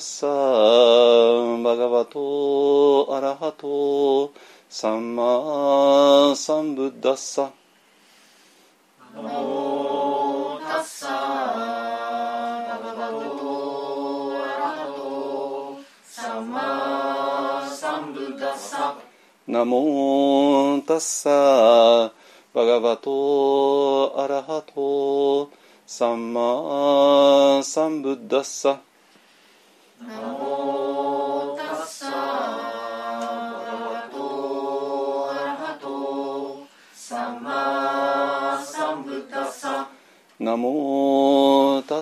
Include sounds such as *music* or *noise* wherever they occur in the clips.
サーバガバトアラハトサンマサンブッダッサナモタッサバガバトアラハトサンマサンブッダッサナモタッサバガバトアラハトサンマサンブッダッサ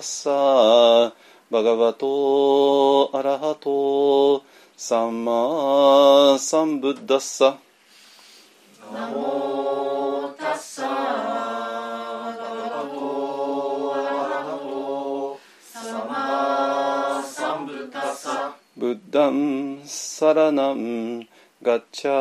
ッサバガバトアラハトサンマサンブッダッサ。ナモタッサバガバトアラハトサンマサンブッダッサ。ブッダンサラナンガッチャ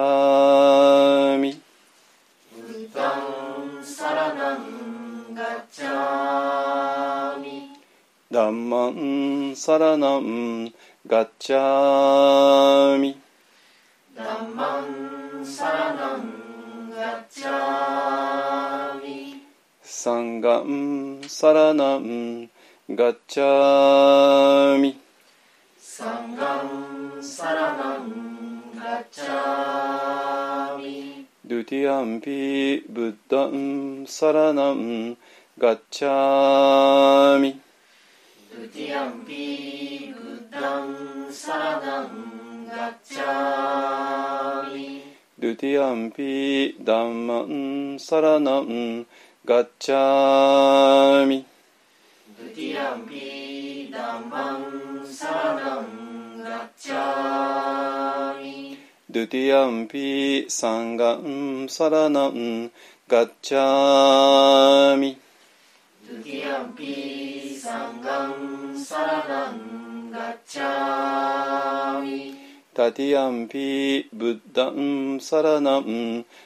ラナンガッチャミダンマンサラナンガッチャミサンガンサラナンガッチャミサンガンサラナンガッチャミドゥティアンピブッダンサラナンガッチャサラナンガッチャミ。ドゥティアンピダンマンサラナンガッチャミ。ドゥティアンピサンガンサラナンガッチャミ。ドゥティアンピサンガンサラナンガッチャミタティアンサラナンガッチャミ。タティアンピブッダンサラナン。ガッチャミタティアンピダンマンサラナンガッチャミ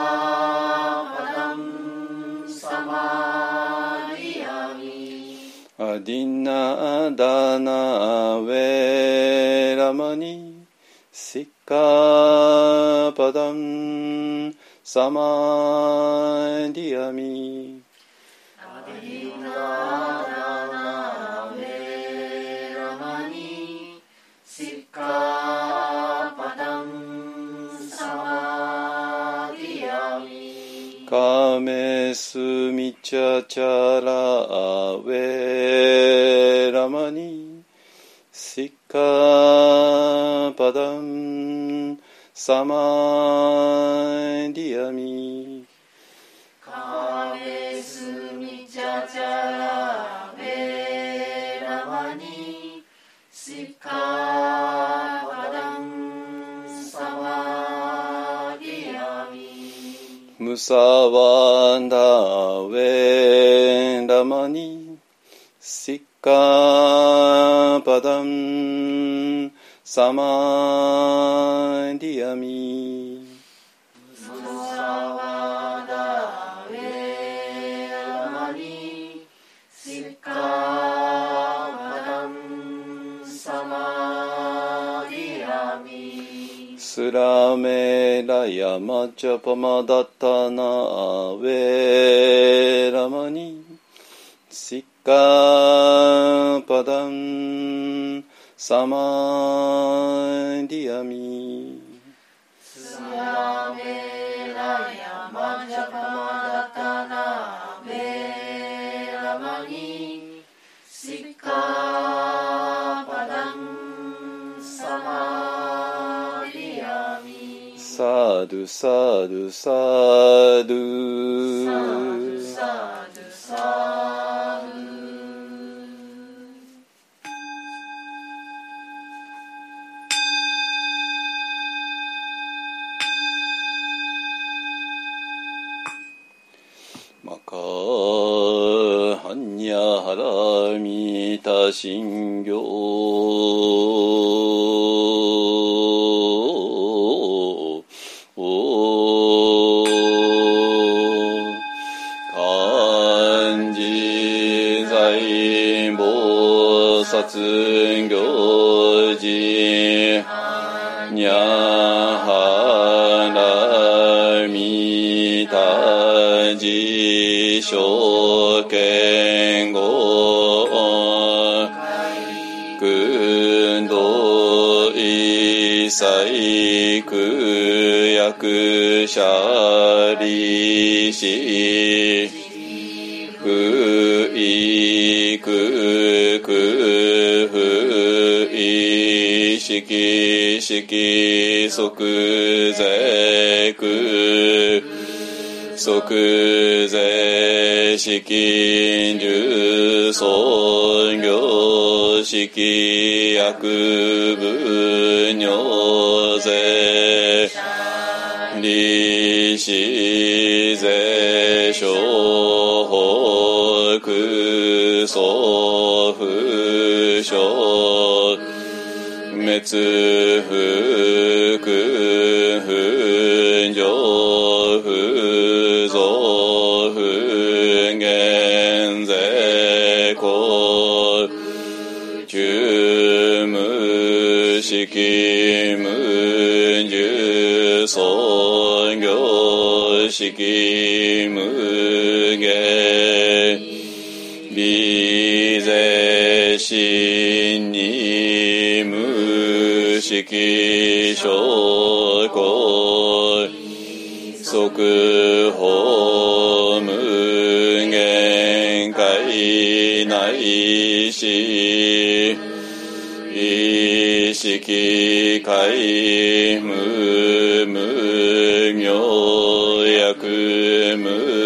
ディナダナウェラマニシッカパダンサマディアミメスミチャチャラウェラマニシッカパダンサマディアミムサワンダウェラマニシッカパダンサマディアミメラヤマチャパマダタナアウェラマニシッカパダンサマディアミスラメラヤマチャパマダサードサードさるさるさるマカハンニャハラミタシンギョ行事にゃはらみたじしょけんごくんどいさいくやくしゃりしくいくくいしきしき即ぜく。即ぜしきんじゅそんぎょしきやくぶにょぜり滅ふくふんじょふぞふげんぜこちゅむしきむんじゅそむしきしょこ即法無限界内し意識界無無明薬無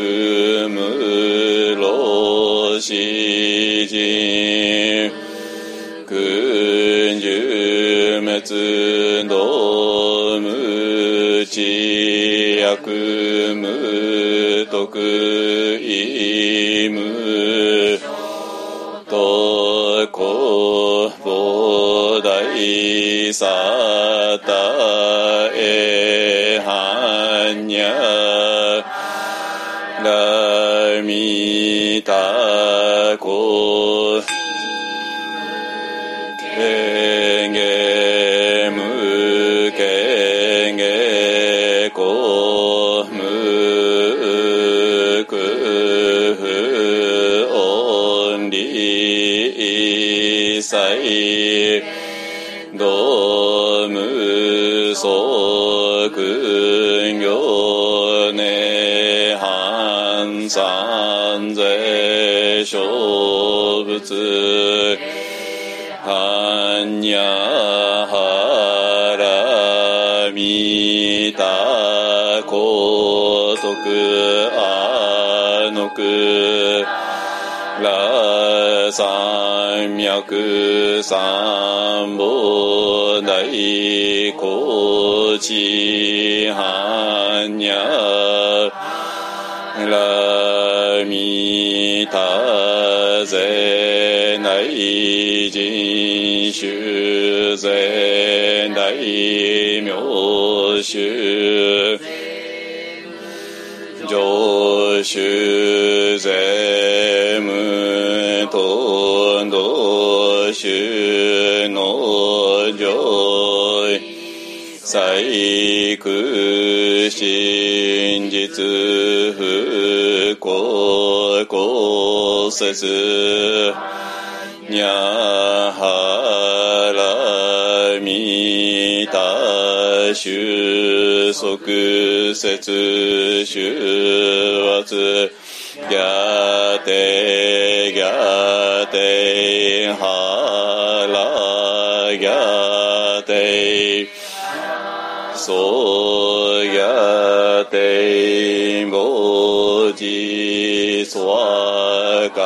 し薬無ろし人くんじゅ滅道無知薬無徳意無とこ菩提サタエハン鏡たこてげむけげこむくふおんりいさいどむそくぎょハンサンゼ小仏はんにゃはらみたことくあのくら三脈三宝大高知はんにゃらみたぜない人種ぜ大名種上種税無と道種細工真実不公こせずにゃはらみた収束節収圧ギャテギャテはらギャテャテボジソワカ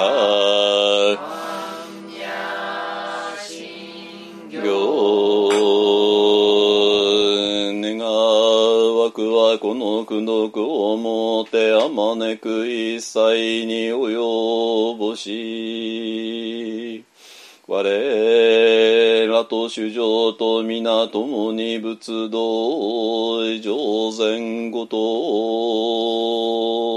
願わくはこの苦毒をもてあまねく一切に及ぼしと主情と皆共に仏道上善ごと。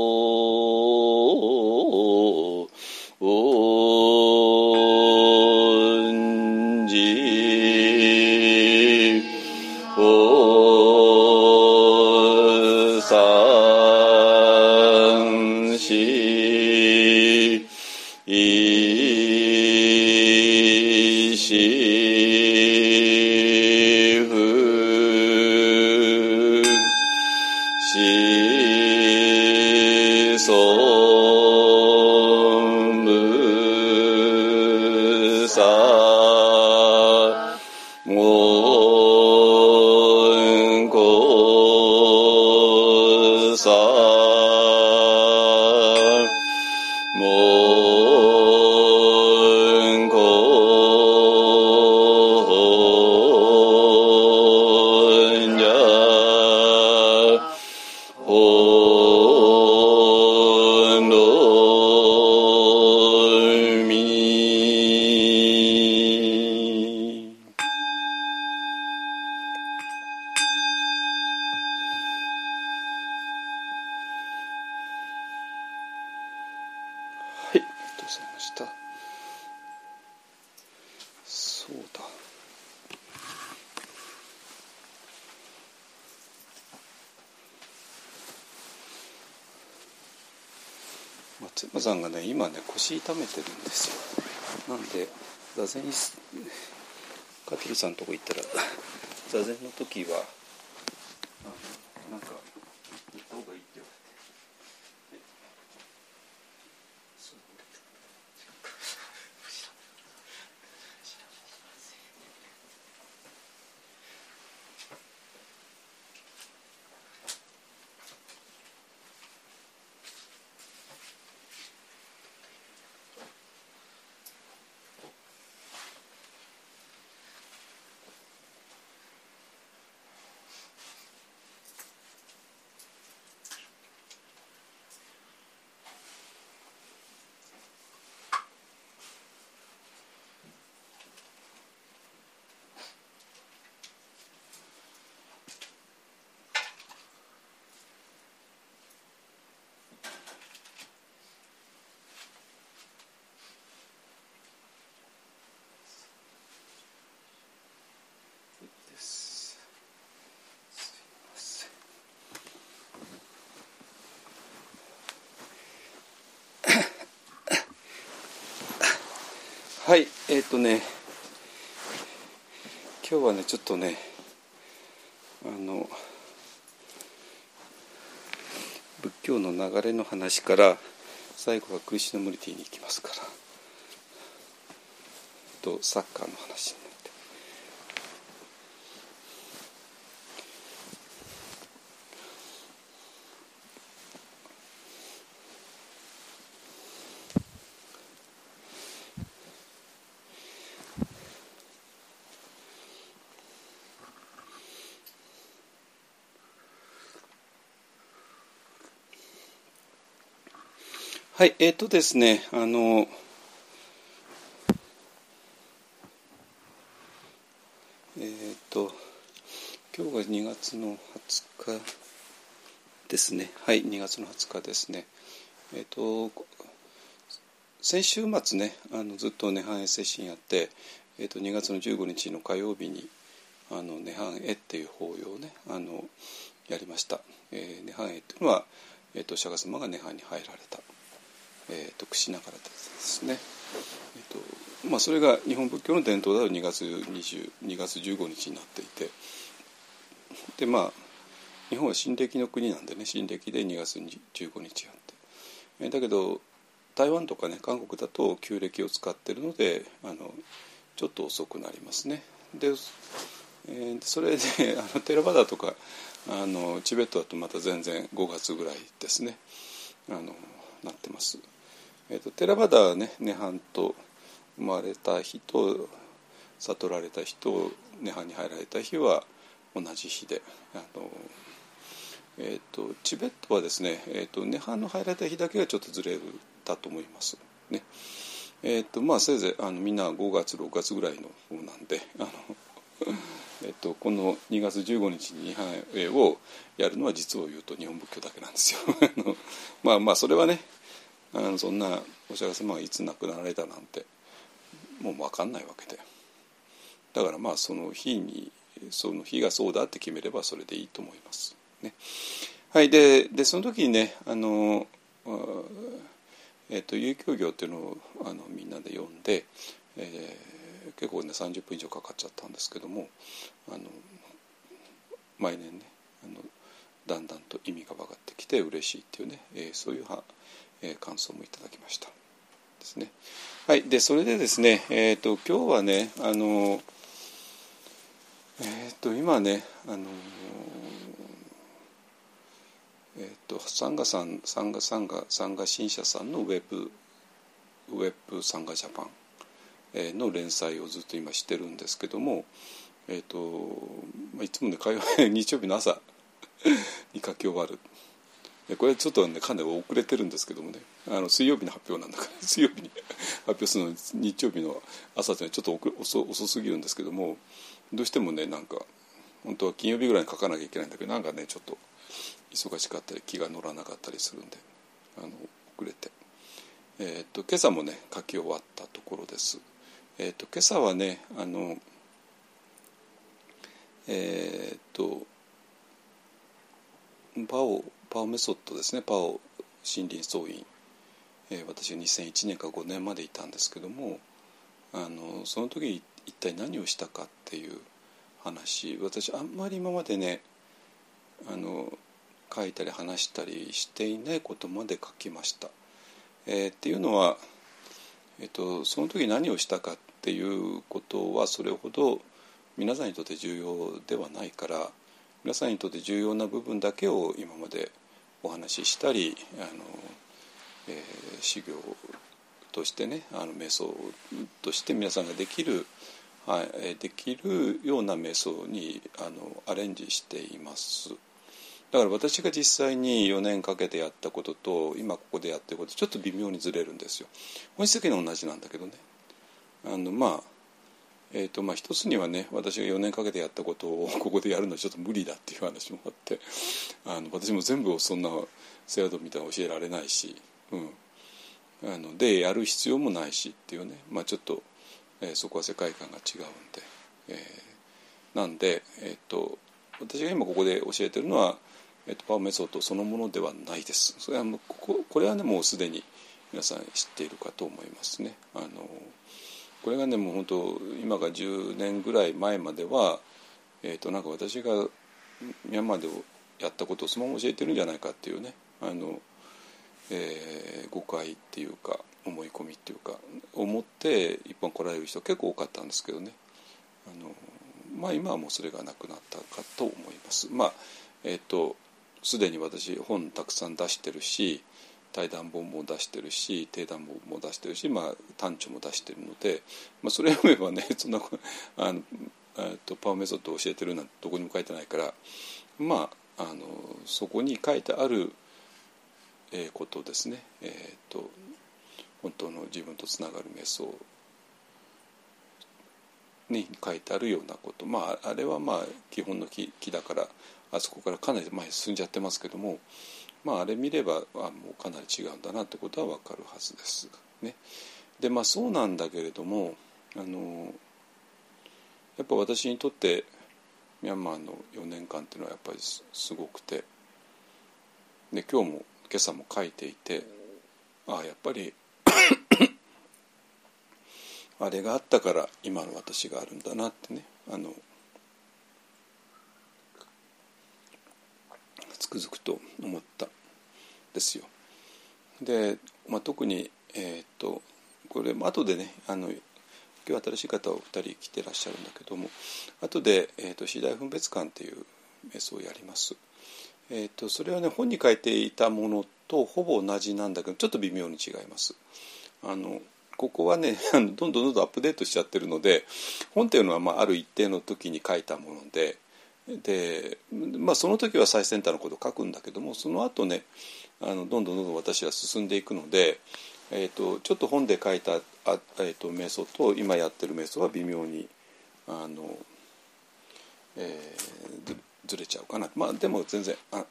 腰痛めてるんですよ。なんで、座禅す、香取さんのとこ行ったら、座禅の時は、あなんか、行った方がいいって言われて。そうです。すいません。はい、えっ、とね、今日はね、ちょっとね、あの、仏教の流れの話から、最後はクリシュナムリティに行きますから、とサッカーの話ねはい、えっ、とですね、あの、えっ、と、今日が2月の20日ですね。はい、2月の20日ですね。えっ、と、先週末ね、あのずっと涅槃絵精神やって、えっ、と、2月の15日の火曜日に、あの涅槃絵っていう法要をね、あの、やりました。えー、涅槃絵っていうのは、えっ、と、釈迦様が涅槃に入られた。えーと、串ながらですね、えーとまあ、それが日本仏教の伝統である2月 ,20 2月15日になっていてでまあ日本は新暦の国なんでね新暦で2月15日あって、えー、だけど台湾とかね韓国だと旧暦を使ってるのであのちょっと遅くなりますね。で、えー、それで *laughs* あのテラバダとかあのチベットだとまた全然5月ぐらいですねあのなってます。えーと、テラバダはね涅槃と生まれた日と悟られた日と涅槃に入られた日は同じ日であの、えーと、チベットはですね、えーと、涅槃の入られた日だけがちょっとずれたと思います。ねえーとまあ、せいぜいあのみんな5月6月ぐらいの方なんであのえっと、この2月15日に涅槃をやるのは実を言うと日本仏教だけなんですよ。*laughs* まあまあそれはねあのそんなお釈迦様がいつ亡くなられたなんてもう分かんないわけでだからまあその日にその日がそうだって決めればそれでいいと思います。ね、はいででその時にねあのえっと、有教業っていうのをあのみんなで読んで、えー、結構ね30分以上かかっちゃったんですけどもあの毎年ねあのだんだんと意味が分かってきて嬉しいっていうね、えー、そういうは、えー、感想もいただきました。ですね。はい、でそれでですね、えーと、今日はねあのえっ、ー、と今ねあのえっ、ー、とサンガさんサンガサンガサンガ新社さんのウェブウェブサンガジャパンの連載をずっと今してるんですけども、えーと、いつもね会話 *laughs* 日曜日の朝に書き終わるこれちょっとねかなり遅れてるんですけどもねあの水曜日の発表なんだから *laughs* 水曜日に発表するの日曜日の朝というのはちょっと遅遅すぎるんですけどもどうしてもねなんか本当は金曜日ぐらいに書かなきゃいけないんだけどなんかねちょっと忙しかったり気が乗らなかったりするんであの遅れて、えーと、今朝もね書き終わったところです。えーと、今朝はねあのえっ、とパオパオメソッドですね。パオ森林総員、えー、私は2001年か5年までいたんですけどもあのその時一体何をしたかっていう話。私あんまり今までねあの書いたり話したりしていないことまで書きました。えー、っていうのは、えーと、その時何をしたかっていうことはそれほど皆さんにとって重要ではないから皆さんにとって重要な部分だけを今までお話ししたりあの、えー、修行としてねあの瞑想として皆さんができる、はい、できるような瞑想にあのアレンジしています。だから私が実際に4年かけてやったことと今ここでやってることちょっと微妙にずれるんですよ。本質的に同じなんだけどね。あのまあえーとまあ、一つにはね私が4年かけてやったことを *laughs* ここでやるのはちょっと無理だっていう話もあってあの私も全部そんな制度みたいな教えられないし、うん、あのでやる必要もないしっていうね、まあ、ちょっと、えー、そこは世界観が違うんで、えー、なんで、えーと私が今ここで教えてるのはえっと、パワーメソッドそのものではないです。それはもうこここれはねもうすでに皆さん知っているかと思いますね。あのこれがねもう本当今が10年ぐらい前までは、えっとなんか私がミャンマーでやったことをそのまま教えてるんじゃないかっていうねあの、えー、誤解っていうか思い込みっていうか思って一本来られる人結構多かったんですけどねあのまあ今はもうそれがなくなったかと思います。まあえっ、とすでに私本たくさん出してるし対談本も出してるし定談本も出してるし、まあ、短調も出してるので、まあ、それ読めばね *laughs* そんなあのとパワーメソッドを教えてるなんてどこにも書いてないからまああのそこに書いてある、えー、ことですね、えーと、本当の自分とつながる瞑想に書いてあるようなこと。まああれはまあ基本の木木だからあそこからかなり前進んじゃってますけども、まあ、あれ見ればあもうかなり違うんだなってことは分かるはずです。ね、でまあそうなんだけれどもあのやっぱ私にとってミャンマーの4年間っていうのはやっぱりすごくてで今日も今朝も書いていてああやっぱり *coughs* あれがあったから今の私があるんだなってねあのつくづくと思ったですよ。で、まあ、特に、えー、っとこれ後でねあの今日新しい方を2人来てらっしゃるんだけども後で、えーと、次第分別感っていう瞑想をやります。えーと、それはね本に書いていたものとほぼ同じなんだけどちょっと微妙に違います。あのここはね *laughs* どんどんどんどんアップデートしちゃってるので本っていうのはまあある一定の時に書いたものでで、まあ、その時は最先端のことを書くんだけどもその後ねあのどんどんどんどん私は進んでいくので、えーと、ちょっと本で書いたあ、えーと、瞑想と今やってる瞑想は微妙にあの、えー、ずれちゃうかなまあでも全然あ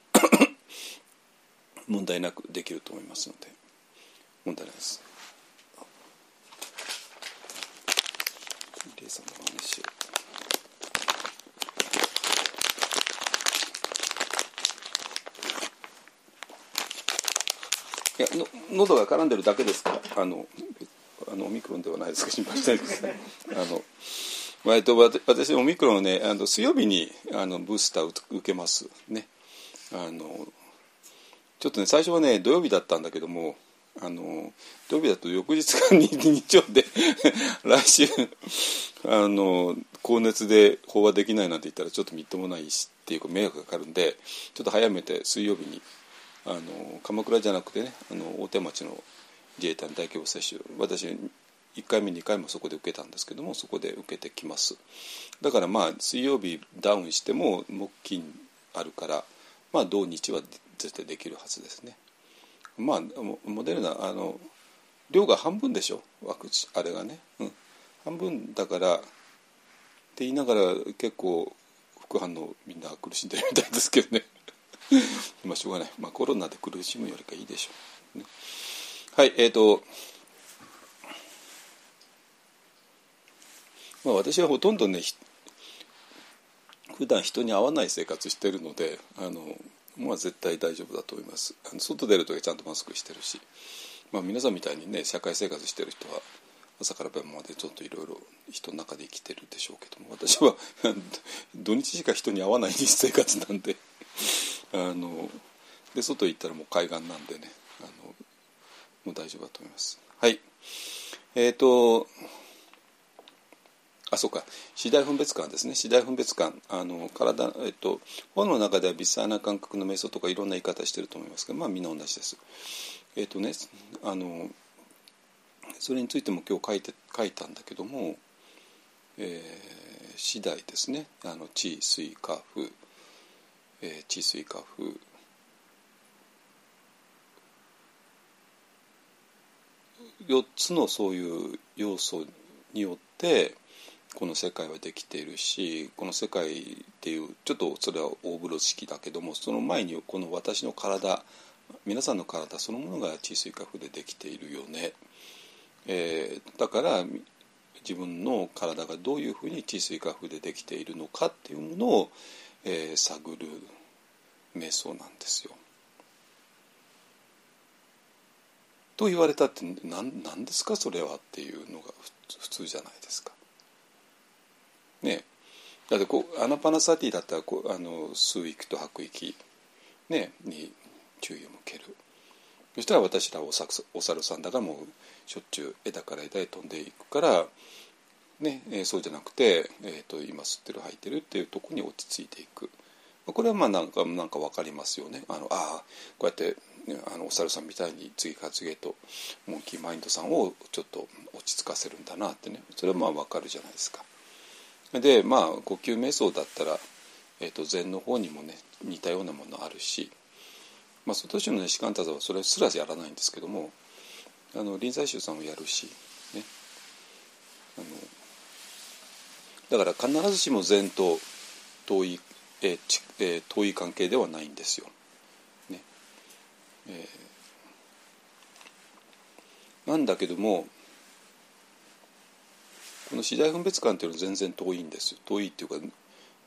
問題なくできると思いますので問題ないです。さんの話を。いやの喉が絡んでるだけですからあのあのオミクロンではないですか心配したいです。*laughs* あの割と私オミクロンねあの水曜日にあのブースター受けます。ね。あのちょっとね最初はね土曜日だったんだけどもあの土曜日だと翌日が *laughs* 日曜で *laughs* 来週あの高熱で法話できないなんて言ったらちょっとみっともないしっていうか迷惑がかかるんでちょっと早めて水曜日にあの鎌倉じゃなくてねあの大手町の自衛隊の大規模接種私1回目2回もそこで受けたんですけどもそこで受けてきます。だからまあ水曜日ダウンしても木金あるからまあ土日は絶対できるはずですね。まあモデルナあの量が半分でしょワクチンあれがね、うん、半分だからって言いながら結構副反応みんな苦しんでるみたいですけどね。*laughs* まあしょうがない、まあ、コロナで苦しむよりかいいでしょう、ね、はいえっ、ー、とまあ私はほとんどね普段人に会わない生活してるのであのまあ絶対大丈夫だと思います。あの外出る時はちゃんとマスクしてるし、まあ、皆さんみたいにね社会生活してる人は朝から晩までちょっといろいろ人の中で生きてるでしょうけども私は土日しか人に会わない生活なんで。あので外行ったらもう海岸なんでねあのもう大丈夫だと思います。はい。えっ、ー、とあそうか。次第分別感ですね。次第分別感。あの体、えっと、本の中では微細な感覚の瞑想とかいろんな言い方してると思いますけどまあみんな同じです。えっ、とねあのそれについても今日書いて書いたんだけども、えー、次第ですね。あの地水火風。えー、治水化風4つのそういう要素によってこの世界はできているしこの世界っていうちょっとそれは大風呂敷だけどもその前にこの私の体皆さんの体そのものが治水化風でできているよね、えー、だから自分の体がどういうふうに治水化風でできているのかっていうものをえー、探る。瞑想なんですよ。と言われたって何何ですかそれはっていうのが普通じゃないですか。ねだってこうアナパナサティだったらこうあの吸う息と吐く息、ね、に注意を向けるそしたら私らおさお猿さんだからもうしょっちゅう枝から枝へ飛んでいくからねえ、そうじゃなくて、えーと、今吸ってる吐いてるっていうとこに落ち着いていくこれはまあなんかなんか分かりますよね。あのあこうやってあのお猿さんみたいに次から次へとモンキーマインドさんをちょっと落ち着かせるんだなってね。それはまあ分かるじゃないですか。でまあ呼吸瞑想だったら、えーと、禅の方にもね似たようなものあるし、まあ、外州のね士官太座はそれすらやらないんですけどもあの臨済宗さんもやるし、ね、あのだから必ずしも禅と遠い,、えーえー、遠い関係ではないんですよ。ねえー、なんだけどもこの次第分別感っていうのは全然遠いんですよ遠いっていうか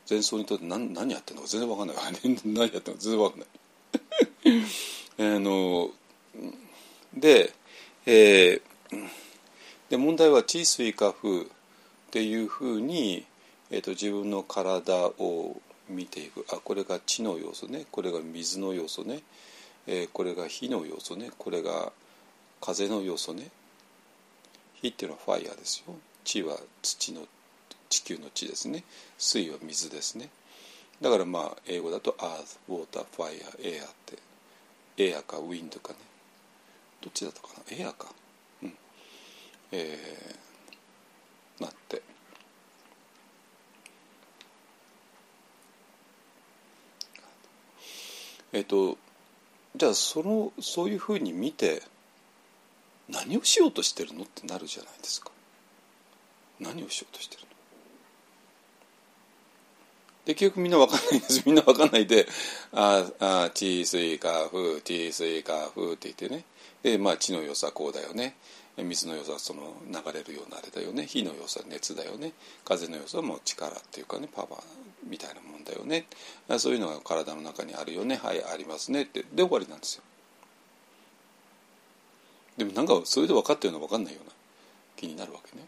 前奏にとって何何やってるのか全然わかんない何やってるのか全然わかんない。あのでえー、で問題は地水化風っていうふうに、えーと、自分の体を見ていく。あこれが地の要素ね。これが水の要素ね、えー、これが火の要素ね。これが風の要素ね。火っていうのはファイヤーですよ。地は土の地球の地ですね。水は水ですね。だからまあ英語だと Earth, Water, Fire, Air って。エアかウィンドかね。どっちだったかな？エアか。うん。えー、なって。えっ、とじゃあそのそういうふうに見て何をしようとしてるのってなるじゃないですか。何をしようとしてるの？で結局みんな分かんないんです。*laughs* みんな分かんないで「ああ地水火風地水火風」って言ってね。でまあ地の良さこうだよね。水の良さその流れるようなあれだよね。火の良さ熱だよね。風の良さもう力っていうかねパワーみたいなもんだよね。そういうのが体の中にあるよね。はいありますねって。で終わりなんですよ。でもなんかそれで分かったような分かんないような気になるわけね。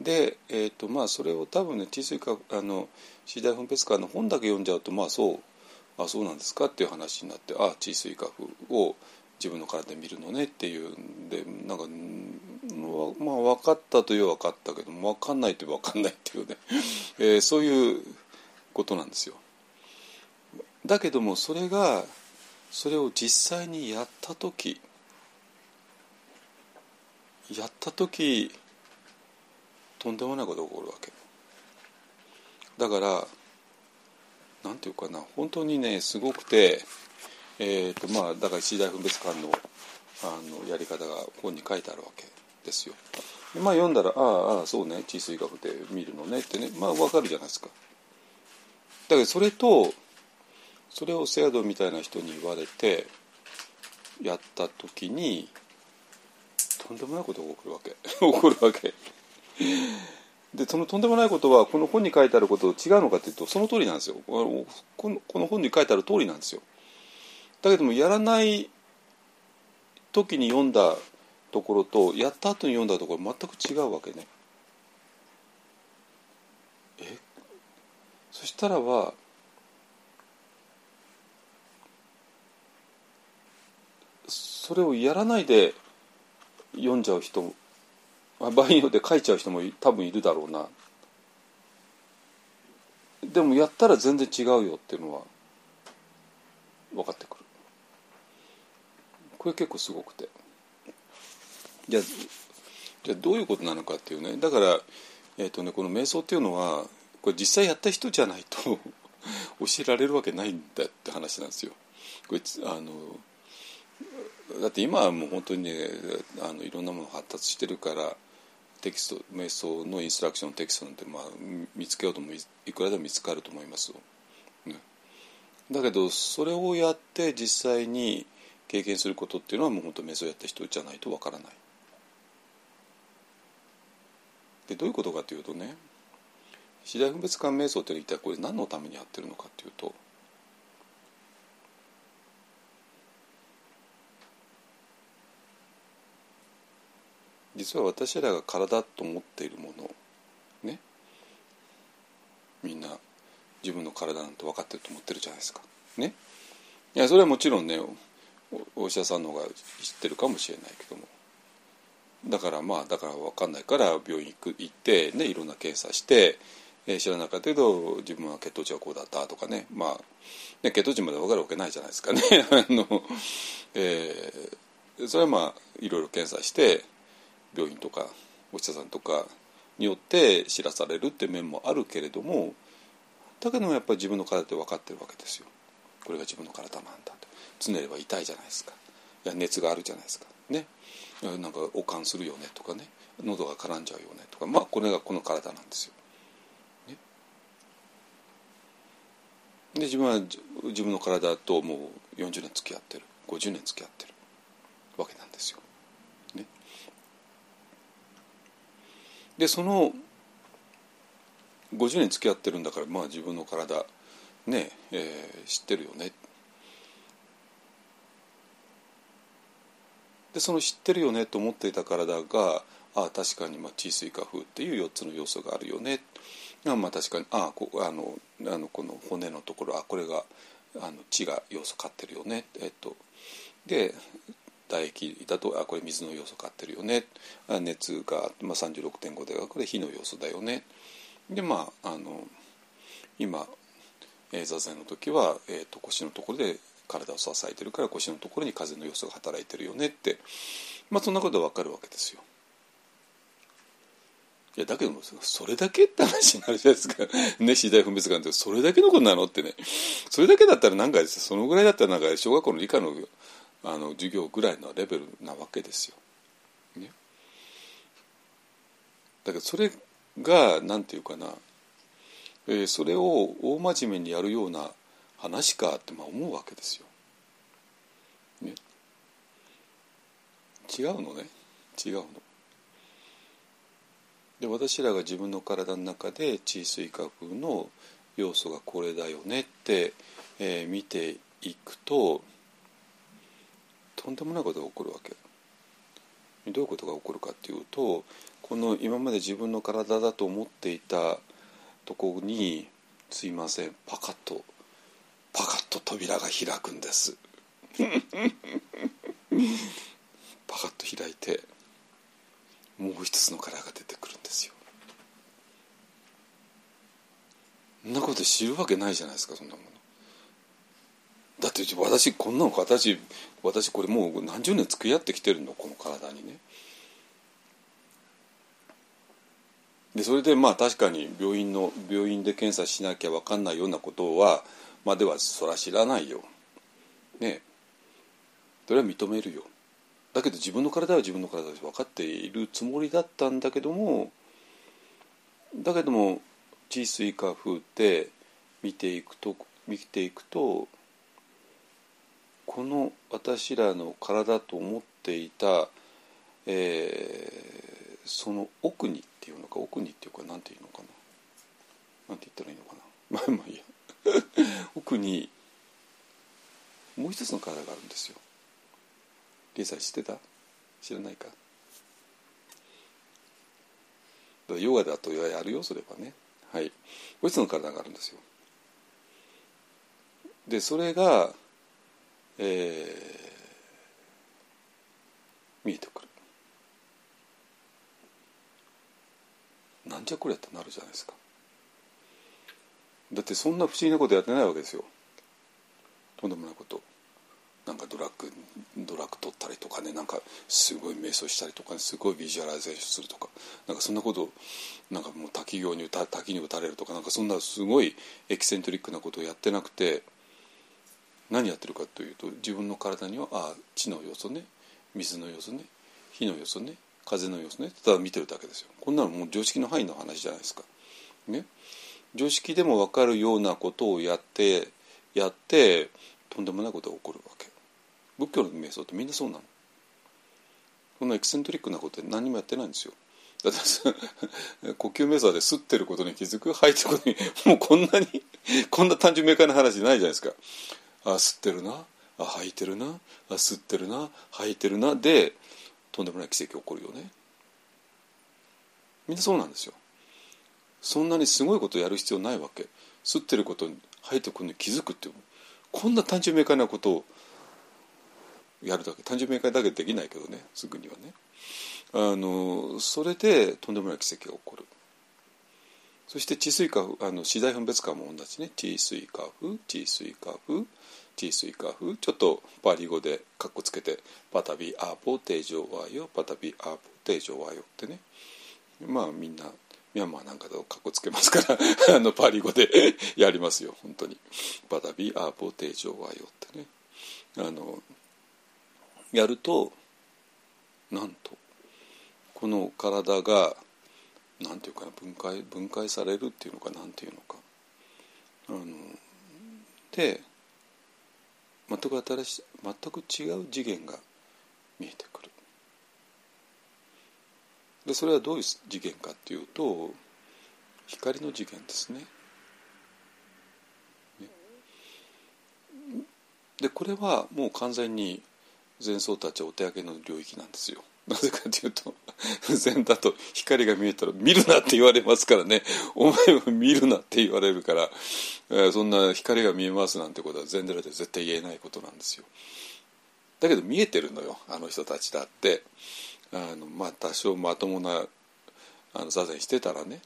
で、えーとまあ、それを多分ね小さいかあの次第分別会の本だけ読んじゃうとまあそうあそうなんですかっていう話になってあ地水化風を自分の体で見るのねっていうんでなんかまあ分かったという分かったけど分かんないという分かんないっていうね、*laughs* えー、そういうことなんですよ。だけどもそれがそれを実際にやった時やった時とんでもないことが起こるわけ。だからなんていうかな本当にねすごくてえーとまあだから一大分別感のあのやり方が本に書いてあるわけ。ですよ。まあ読んだら「ああああそうね地水学で見るのね」ってねまあわかるじゃないですか。だけどそれとそれをセアドみたいな人に言われてやった時にとんでもないことが起こるわけ *laughs* 起こるわけ。でそのとんでもないことはこの本に書いてあることと違うのかというとその通りなんですよこのこの本に書いてある通りなんですよだけどもやらない時に読んだところとやった後に読んだところ全く違うわけね。え？そしたらはそれをやらないで読んじゃう人場合によって書いちゃう人も多分いるだろうな。でもやったら全然違うよっていうのは分かってくる。これ結構すごくて。じゃじゃどういうことなのかっていうね。だから、えーとね、この瞑想っていうのはこれ実際やった人じゃないと *laughs* 教えられるわけないんだって話なんですよ。これあのだって今はもう本当にねあのいろんなもの発達してるからテキスト瞑想のインストラクションテキストなんて、まあ、見つけようともいくらでも見つかると思いますよ、ね、だけどそれをやって実際に経験することっていうのはもう本当瞑想やった人じゃないとわからない。でどういうことかというとね次第分別感瞑想って一体これ何のためにやってるのかっていうと実は私らが体と思っているものねみんな自分の体なんて分かってると思ってるじゃないですかね。いやそれはもちろんねお医者さんの方が知ってるかもしれないけどもだからまあだから分かんないから病院行く行ってねいろんな検査して、えー、知らなかったけど自分は血糖値はこうだったとかね。まあね血糖値まで分かるわけないじゃないですかね。*laughs* あの、えー、それはまあいろいろ検査して病院とかお医者さんとかによって知らされるって面もあるけれどもだけどもやっぱり自分の体って分かってるわけですよ。これが自分の体なんだと。つねれば痛いじゃないですか。いや熱があるじゃないですか。ね。なんか悪寒するよねとかね。喉が絡んじゃうよねとか。まあこれがこの体なんですよ。ね、で自分は自分の体ともう40年付き合ってる。50年付き合ってる。わけなんですよ。ね。でその50年付き合ってるんだからまあ自分の体ね、えー、知ってるよね。っでその知ってるよねと思っていた体があ確かにまあ地水化風っていう4つの要素があるよね。あまあ確かにあこあのあのこの骨のところあこれがあの血が要素買ってるよね。えっとで唾液だとあこれ水の要素買ってるよね。あ熱が、まあ、36.5でこれ火の要素だよね。でまああの今、え、座禅の時は、えーと、腰のところで体を支えてるから腰のところに風の要素が働いてるよねって。まあそんなことは分かるわけですよ。いやだけどそれだけって話になるじゃないですか。*laughs* ね次第分別感ってそれだけのことなのってね。それだけだったらなんかそのぐらいだったらなんか小学校の理科のあの授業ぐらいのレベルなわけですよ。ね、だけどそれが何て言うかな、えー、それを大真面目にやるような話かってまあ思うわけですよ。ね、違うのね違うの。で私らが自分の体の中で地水化風の要素がこれだよねって、えー、見ていくととんでもないことが起こるわけ。どういうことが起こるかっていうとこの今まで自分の体だと思っていたとこにすいませんパカッとパカッと扉が開くんです。*laughs* パカッと開いてもう一つの殻が出てくるんですよ。そんなこと知るわけないじゃないですかそんなもの。だって私こんなの形私これもう何十年付き合ってきてるのこの体にね。でそれでまあ確かに病院の病院で検査しなきゃ分かんないようなことはまあではそら知らないよ。ねそれは認めるよ。だけど自分の体は自分の体で分かっているつもりだったんだけどもだけども地水化風って見ていくと見ていくとこの私らの体と思っていた、えー、その奥にっていうのか奥にっていうか何て言うのかな。何て言ったらいいのかな。まあまあいいや。*laughs* 奥にもう一つの体があるんですよ。リサ知ってた？知らないか？だヨガだとやるよそれはね。はい。もう一つの体があるんですよ。でそれがえー、見えてくる。なんじゃこれってなるじゃないですか。だってそんな不思議なことやってないわけですよ。とんでもないこと。なんかドラッグドラッグ取ったりとかね。なんかすごい瞑想したりとか、ね、すごい visualization するとか。なんかそんなことなんかもう滝行に滝に打たれるとか。なんかそんなすごいエキセントリックなことをやってなくて何やってるかというと自分の体にはあ地の要素ね。水の要素ね。火の要素ね。風の要素ね。ただ見てるだけですよ。こんなのもう常識の範囲の話じゃないですか。ね、常識でも分かるようなことをやってやってとんでもないことが起こるわけ。仏教の瞑想ってみんなそうなの。こんなエキセントリックなことって何もやってないんですよ。だって *laughs* 呼吸瞑想で吸ってることに気づく？吐いてることに *laughs* もうこんなにこんな単純明快な話じゃないじゃないですか。あ吸ってるな。あ吐いてるな。あ吸ってるな。吐いてるな。でとんでもない奇跡起こるよね。みんなそうなんですよ。そんなにすごいことやる必要ないわけ。吸ってることに吐いてくることに気づくっていう。こんな単純明快なことをやるだけ。単純明快だけできないけどねすぐにはね。あのそれでとんでもない奇跡が起こる。そして治水化あの資材分別化も同じね。治水化風治水化風治水化風ちょっとパリ語でカッコつけてパタビアポテジョワヨパタビアポテジョワヨってね。まあみんなミャンマーなんかでカッコつけますから *laughs* あのパリ語で *laughs* やりますよ。本当に。パタビアポテジョワヨってね。あのやるとなんとこの体がなんていうかな分解分解されるっていうのかなんていうのか。あので全く新しい全く違う次元が見えてくる。でそれはどういう次元かっていうと光の次元ですね。でこれはもう完全に禅僧たちはお手上げの領域なんですよ。なぜかというと禅だと光が見えたら見るなって言われますからね。お前は見るなって言われるから、え、そんな光が見えますなんてことは禅寺で絶対言えないことなんですよ。だけど見えてるのよあの人たちだって。あのまあ多少まともなあの座禅してたらね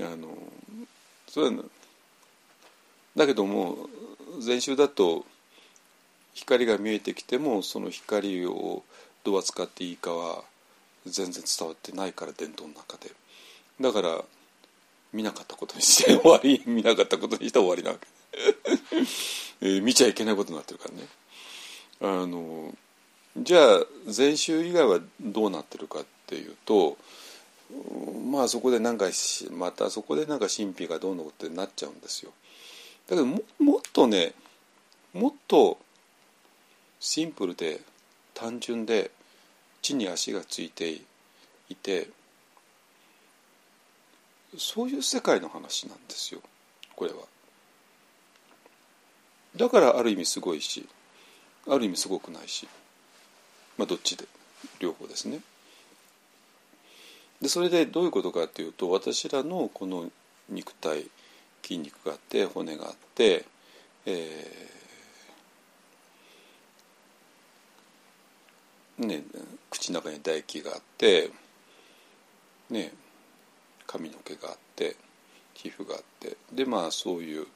あのそれだけども禅宗だと光が見えてきてもその光をどう扱っていいかは全然伝わってないから伝統の中で。だから見なかったことにして終わり *laughs* 見なかったことにして終わりなわけ、*laughs* えー、見ちゃいけないことになってるからね。あのじゃあ禅宗以外はどうなってるかっていうとまあそこでなんかまたそこでなんか神秘がどうのってなっちゃうんですよだけどももっとねもっとシンプルで単純で地に足がついていてそういう世界の話なんですよこれは。だからある意味すごいしある意味すごくないしまあどっちで両方ですね。でそれでどういうことかっていうと私らのこの肉体筋肉があって骨があって、えーね、口の中に唾液があって、ね、髪の毛があって皮膚があってでまあそういう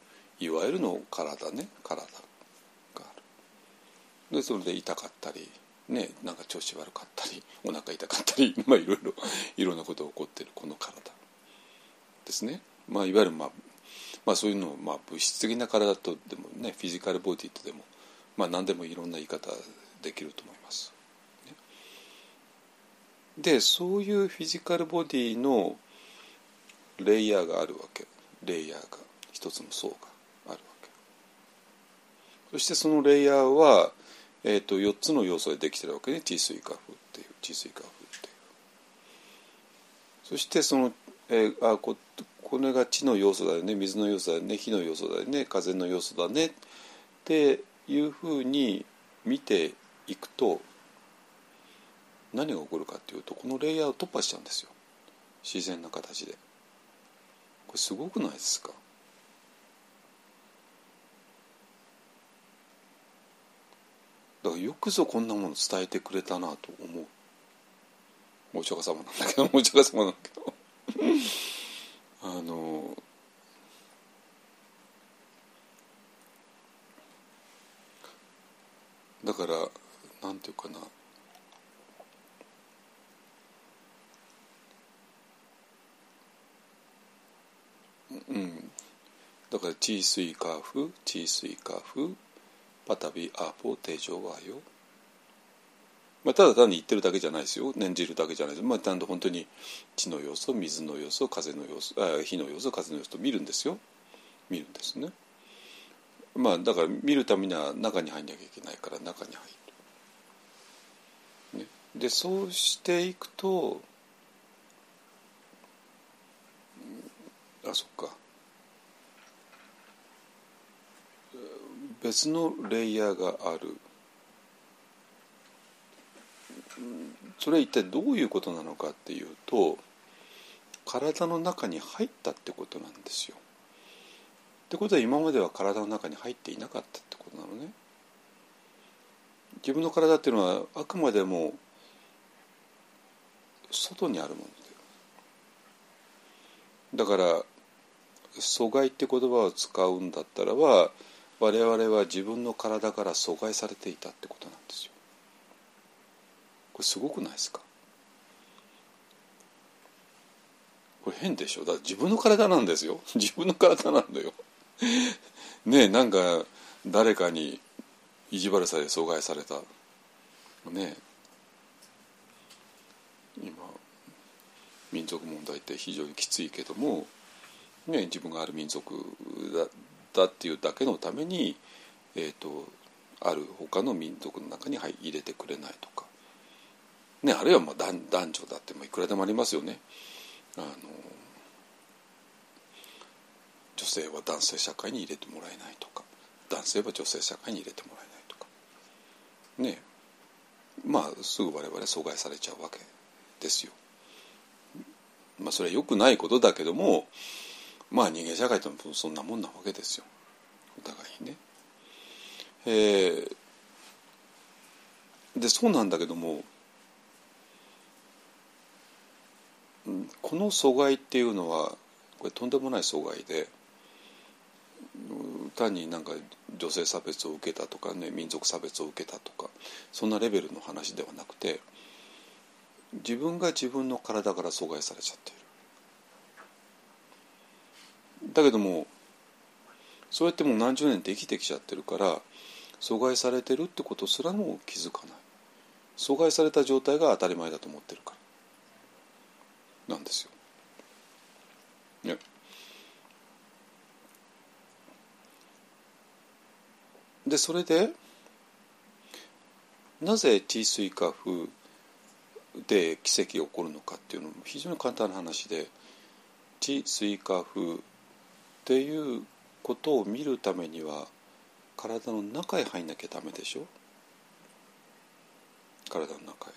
いわゆるの体ね体がある。でそれで痛かったりね、なんか調子悪かったり *laughs* お腹痛かったり、*laughs* まあ、いろいろいろんなことが起こっているこの体ですね、まあ、いわゆる、まあ、まあそういうのを、まあ、物質的な体とでもねフィジカルボディとでも、まあ、何でもいろんな言い方できると思います。ね、でそういうフィジカルボディのレイヤーがあるわけ。レイヤーが一つの層があるわけ。そしてそのレイヤーはえーと、4つの要素でできてるわけね。地水化風っていう地水化風っていう。そしてその、えー、あここれが地の要素だよね。水の要素だよね。火の要素だよね。風の要素だね。っていうふうに見ていくと何が起こるかっていうとこのレイヤーを突破しちゃうんですよ。自然な形で。これすごくないですか？だからよくぞこんなもの伝えてくれたなと思う。お釈迦様なんだけどお釈迦様なんだけど。あのだからなんていうかな。うん。だから「地水化風」「地水化風」パタビアポ定常和よ、まあ、ただ単に言ってるだけじゃないですよ。念じるだけじゃないです、まあ、ちゃんと本当に地の要素水の要素風の要素あ火の要素風の要素と見るんですよ。見るんですね。まあだから見るためには中に入んなきゃいけないから中に入る、ね、でそうしていくとあそっか。別のレイヤーがあるそれは一体どういうことなのかっていうと体の中に入ったってことなんですよ。ってことは今までは体の中に入っていなかったってことなのね。自分の体っていうのはあくまでも外にあるものだから阻害って言葉を使うんだったらば我々は自分の体から阻害されていたってことなんですよ。これすごくないですか？これ変でしょ？だから自分の体なんですよ。*laughs* 自分の体なんだよ。*laughs* ねえなんか誰かに意地悪され阻害された。ね今民族問題って非常にきついけども、ね、自分がある民族だっていうだけのために、えーと、ある他の民族の中に入れてくれないとか、ね、あるいはまあ男男女だっていくらでもありますよね。あの女性は男性社会に入れてもらえないとか男性は女性社会に入れてもらえないとかねまあすぐ我々阻害されちゃうわけですよ。まあそれは良くないことだけどもまあ人間社会ってそんなもんなわけですよお互いにね。えー、でそうなんだけどもこの阻害っていうのはこれとんでもない阻害で単になんか女性差別を受けたとかね民族差別を受けたとかそんなレベルの話ではなくて自分が自分の体から阻害されちゃっているだけどもそうやってもう何十年って生きてきちゃってるから阻害されてるってことすらも気づかない。阻害された状態が当たり前だと思ってるから。なんですよ。ね、でそれでなぜ地水化風で奇跡が起こるのかっていうのも非常に簡単な話で地水化風っていうことを見るためには体の中へ入んなきゃダメでしょ？体の中へ。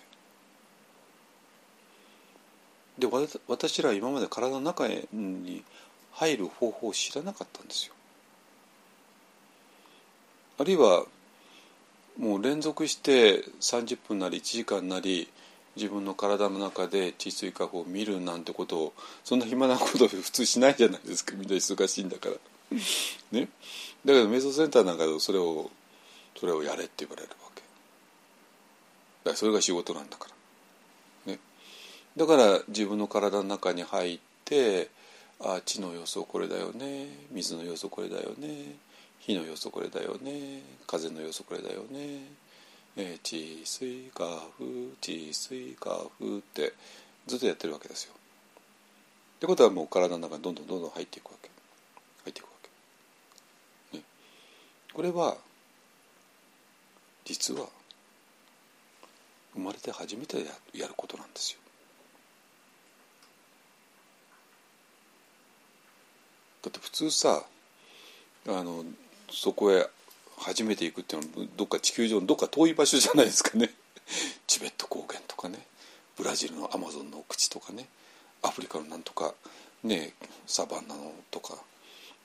で私らは今まで体の中に入る方法を知らなかったんですよ。あるいはもう連続して30分なり1時間なり自分の体の中で治水化法を見るなんてことをそんな暇なことを普通しないじゃないですか。みんな忙しいんだから。ね、だけど瞑想センターなんかでそれをそれをやれって言われるわけ。だからそれが仕事なんだから、ね、だから自分の体の中に入ってあ地の要素これだよね。水の要素これだよね。火の要素これだよね。風の要素これだよね。えー、地水化風地水化風ってずっとやってるわけですよ。ってことはもう体の中にどんどんどんどん入っていくわけ入っていくわけ。ね、これは実は生まれて初めてやることなんですよ。だって普通さあのそこへ初めて行くっていうのはどっか地球上のどっか遠い場所じゃないですかね。*laughs* チベット高原とかね。ブラジルのアマゾンの奥地とかね。アフリカのなんとかねサバンナのとか、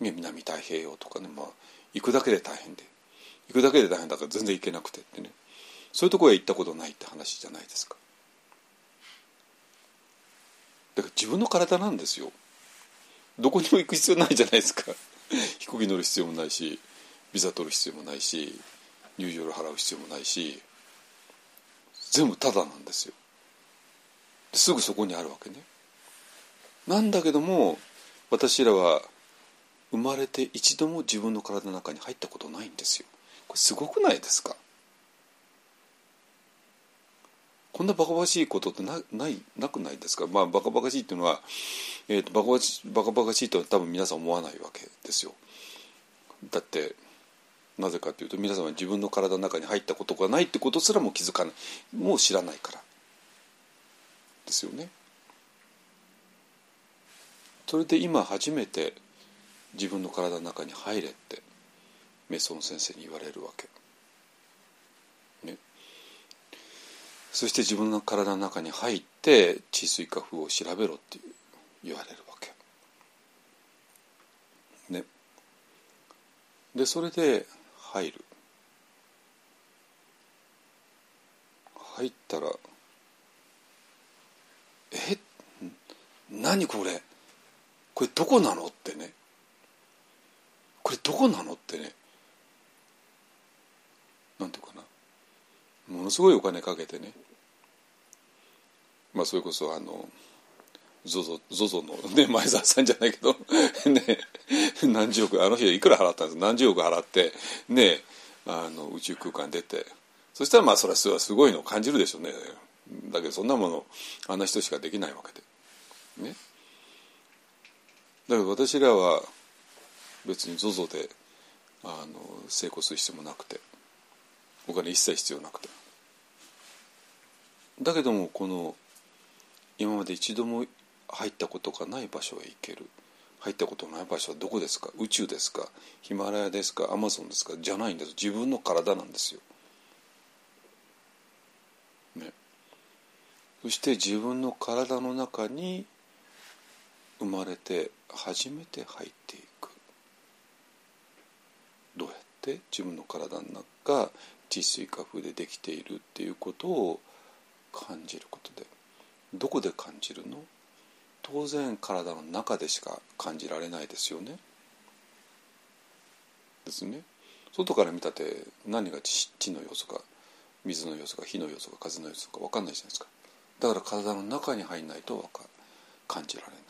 ね、南太平洋とかね。まあ行くだけで大変で。行くだけで大変だから全然行けなくてってね。そういうとこへ行ったことないって話じゃないですか。だから自分の体なんですよ。どこにも行く必要ないじゃないですか。*laughs* 飛行機乗る必要もないし。ビザ取る必要もないし入場料払う必要もないし全部タダなんですよ。すぐそこにあるわけね。なんだけども私らは生まれて一度も自分の体の中に入ったことないんですよ。これすごくないですか？こんなバカバカしいことってなないなくないですか？まあバカバカしいっていうのは、えーと、バカバカバカしいとは多分皆さん思わないわけですよ。だってなぜかというと皆さんは自分の体の中に入ったことがないってことすらも気づかないもう知らないからですよね。それで今初めて自分の体の中に入れって瞑想の先生に言われるわけ。ね、そして自分の体の中に入って地水化風を調べろって言われるわけ。ね。でそれで入る。入ったら「え？何これ？これどこなの?」ってね。これどこなのってね。なんていうかな。ものすごいお金かけてね。まあそれこそあの ZOZO, ZOZO の、ね、前澤さんじゃないけどね、何十億あの人いくら払ったんです何十億払ってねあの宇宙空間出て。そしたらまあそれはすごいのを感じるでしょうね。だけどそんなものあんな人しかできないわけで。ね。だけど私らは別に ZOZO であの成功する必要もなくて。お金一切必要なくて。だけどもこの今まで一度も入ったことがない場所へ行ける。入ったことない場所はどこですか？宇宙ですか？ヒマラヤですか？アマゾンですか？じゃないんです。自分の体なんですよ。ね。そして自分の体の中に生まれて初めて入っていく。どうやって？自分の体の中が地水化風でできているっていうことを感じることで。どこで感じるの？当然体の中でしか感じられないですよね。ですね。外から見たって何が地の要素か水の要素か火の要素か風の要素か分かんないじゃないですか。だから体の中に入んないとわか感じられない。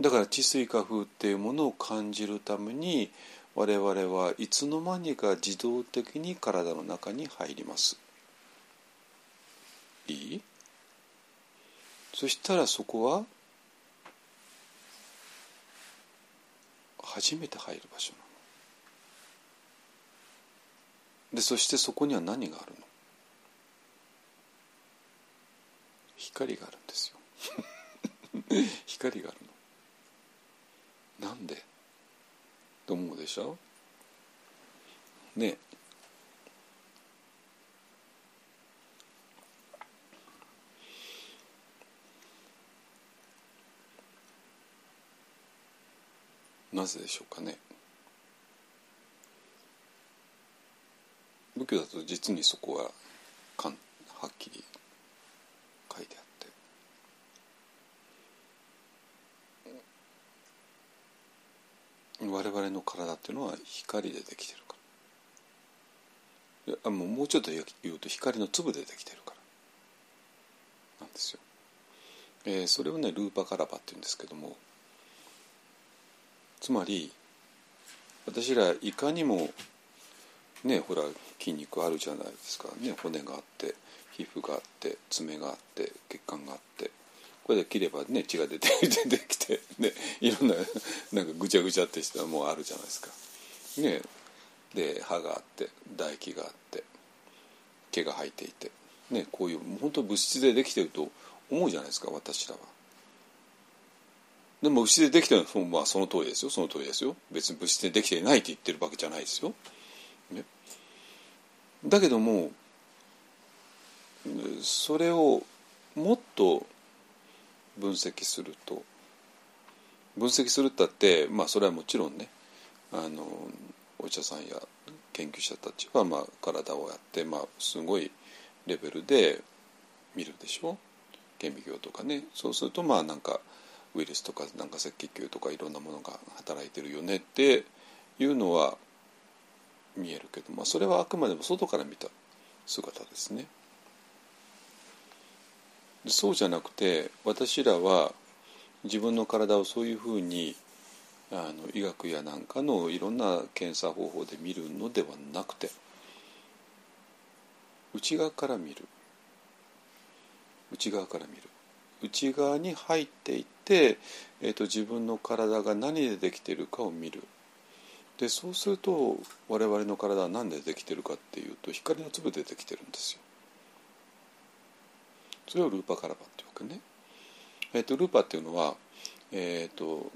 だから地水化風っていうものを感じるために我々はいつの間にか自動的に体の中に入ります。いい？そしたらそこは初めて入る場所なの。でそしてそこには何があるの？光があるんですよ。*laughs* 光があるの。なんで？と思うでしょ？ねえ。なぜでしょうかね。仏教だと実にそこはかんはっきり書いてあって。我々の体っていうのは光でできてるから。いやもうもうちょっと言うと光の粒でできてるから。なんですよ。えー、それをねルーパカラバっていうんですけどもつまり私らいかにもねほら筋肉あるじゃないですかね骨があって皮膚があって爪があって血管があってこれで切ればね血が出て出てきてねいろんななんかぐちゃぐちゃってしたもうあるじゃないですか。ねで歯があって唾液があって毛が生えていてねこういう本当物質でできてると思うじゃないですか私らは。でも物質でできてるのは、まあ、その通りですよ。その通りですよ。別に物質でできていないって言ってるわけじゃないですよ。ね、だけどもそれをもっと分析すると分析するったってまあそれはもちろんねあのお医者さんや研究者たちはまあ体をやってまあすごいレベルで見るでしょ。顕微鏡とかね。そうするとまあなんかウイルスとかなんか赤血球とかいろんなものが働いてるよねっていうのは見えるけど、まあ、それはあくまでも外から見た姿ですね。そうじゃなくて私らは自分の体をそういうふうにあの医学やなんかのいろんな検査方法で見るのではなくて内側から見る内側から見る内側に入っていって、えーと、自分の体が何でできているかを見るでそうすると我々の体は何でできているかっていうと光の粒でできてるんですよ。それをルーパカラバっていうわけね。えーと、ルーパっていうのは、えーと、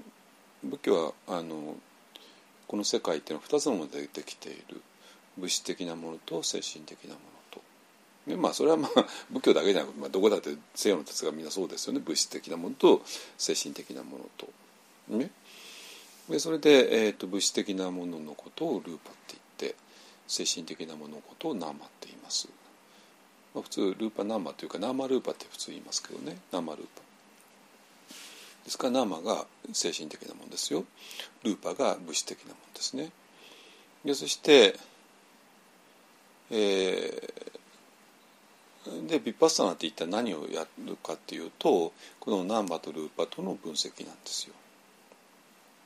仏教はあのこの世界っていうのは2つのものでできている物質的なものと精神的なもの。まあそれはまあ *laughs* 仏教だけじゃなくて、まあ、どこだって西洋の哲学みんなそうですよね。物質的なものと精神的なものと。ね、でそれで、えーと、物質的なもののことをルーパって言って精神的なもののことをナーマって言います。まあ、普通ルーパナーマというかナーマルーパって普通言いますけどね。ナーマルーパ。ですからナーマが精神的なものですよ。ルーパが物質的なものですね。でそしてえー、でビッパッサナって一体何をやるかっていうとこのナンバとルーパとの分析なんですよ。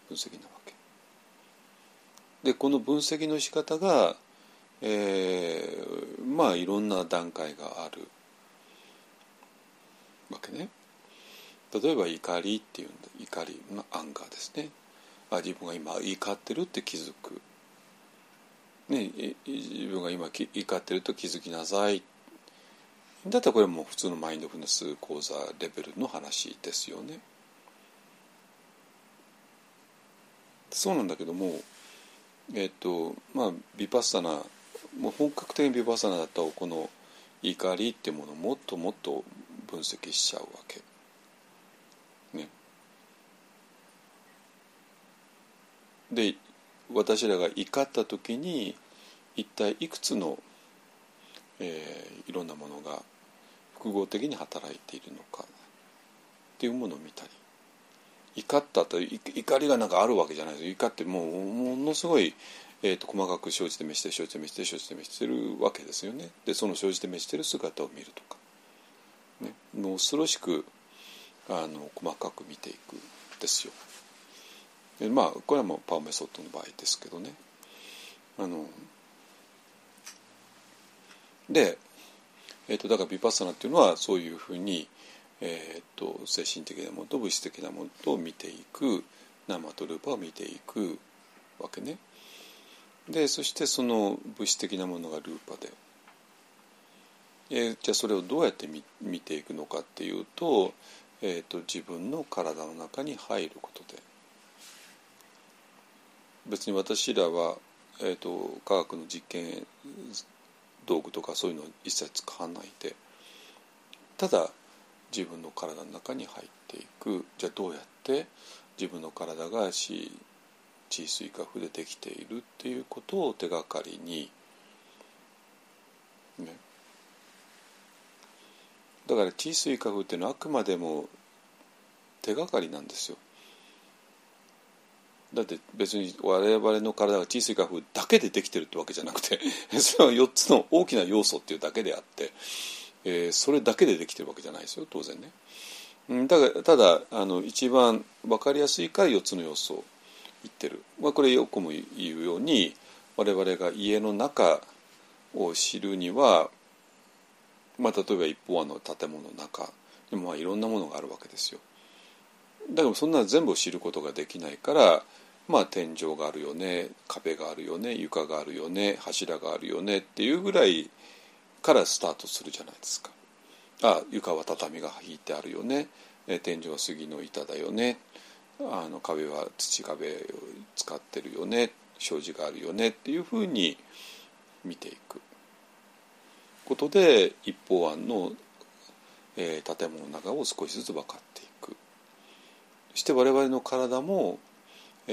分析なわけ。でこの分析の仕方がえー、まあいろんな段階がある。わけね。例えば怒りっていうんだ。怒り、まあ、アンガーですね。あ自分が今怒ってるって気づく、ね、自分が今怒ってると気づきなさい。だったらこれも普通のマインドフルネス講座レベルの話ですよねそうなんだけどもえっ、とまあビパッサナもう本格的にビパッサナだとこの怒りっていうものをもっともっと分析しちゃうわけ。ね。で私らが怒った時に一体いくつの、えー、いろんなものが複合的に働いているのかっていうものを見たり。怒ったと怒りがなんかあるわけじゃないです。怒ってもうものすごい、えーと、細かく生じて召して生じて召して生じて召してるわけですよね。でその生じて召してる姿を見るとか、ね、もう恐ろしくあの細かく見ていく。ですよ。でまあこれはもうパワーメソッドの場合ですけどね。あので、えーと、だからビパッサナっていうのはそういうふうに、えーと、精神的なものと物質的なものと見ていく生とルーパを見ていくわけね。でそしてその物質的なものがルーパで、えー、じゃあそれをどうやって見見ていくのかっていうと,、えーと、自分の体の中に入ることで別に私らは、えーと科学の実験道具とかそういうのを一切使わないでただ自分の体の中に入っていくじゃあどうやって自分の体が地地水化風でできているっていうことを手がかりに、ね、だから地水化風っていうのはあくまでも手がかりなんですよ。だって別に我々の体が小さい花粉だけでできてるってわけじゃなくて *laughs* それは4つの大きな要素っていうだけであって、えー、それだけでできてるわけじゃないですよ当然ね。だからただあの一番分かりやすいから4つの要素を言ってる、まあ、これよくも言うように我々が家の中を知るには、まあ、例えば一方の建物の中にもまあいろんなものがあるわけですよ。だけどそんな全部を知ることができないからまあ天井があるよね壁があるよね床があるよね柱があるよねっていうぐらいからスタートするじゃないですか。あ床は畳が引いてあるよね天井は杉の板だよねあの壁は土壁を使ってるよね障子があるよねっていうふうに見ていくことで一方案の、えー、建物の中を少しずつ分かっていくそして我々の体も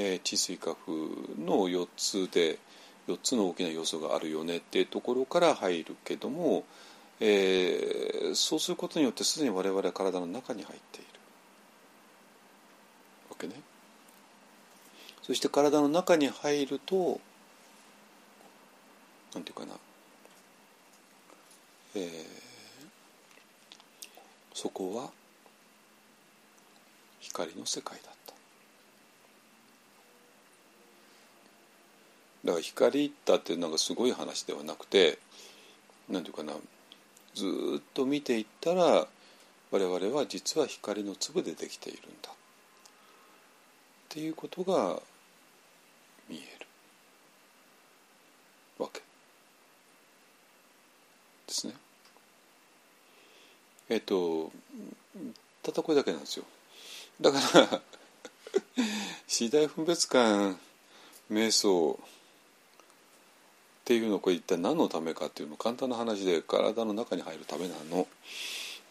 えー、地水化風の4つで4つの大きな要素があるよねっていうところから入るけども、えー、そうすることによってすでに我々は体の中に入っている。わけね。そして体の中に入るとなんていうかな、えー、そこは光の世界だだから光ったっていうのがすごい話ではなくて何て言うかなずっと見ていったら我々は実は光の粒でできているんだっていうことが見えるわけですね。えっとたったこれだけなんですよ。だから *laughs* 次第分別感瞑想っていうのこれ一体何のためかっていうの簡単な話で体の中に入るためなの、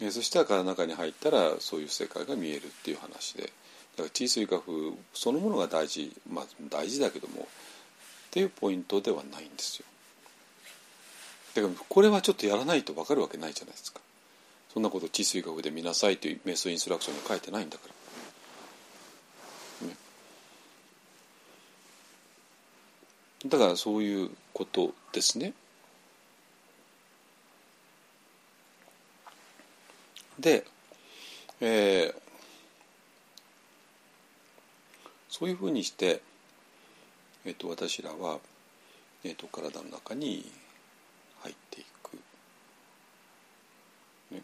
えそしたら体の中に入ったらそういう世界が見えるっていう話で。だから地水化風そのものが大事。まあ大事だけどもっていうポイントではないんですよ。だからこれはちょっとやらないと分かるわけないじゃないですか。そんなこと地水化風で見なさいというメスインストラクションに書いてないんだから。だからそういうことですね。で、えー、そういうふうにして、えーと、私らは、えーと、体の中に入っていく。ね、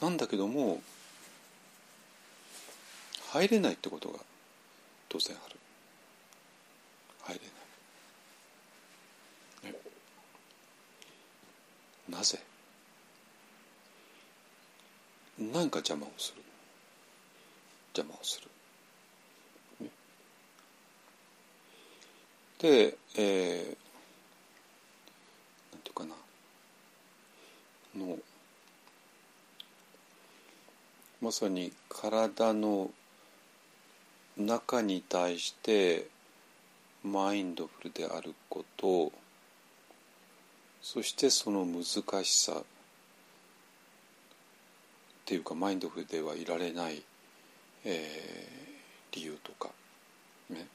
なんだけども入れないってことが当然ある。入れない、なぜ何か邪魔をする？邪魔をする、で、えー、なんていうかな。のまさに体の中に対してマインドフルであることそしてその難しさっていうかマインドフルではいられない、えー、理由とかね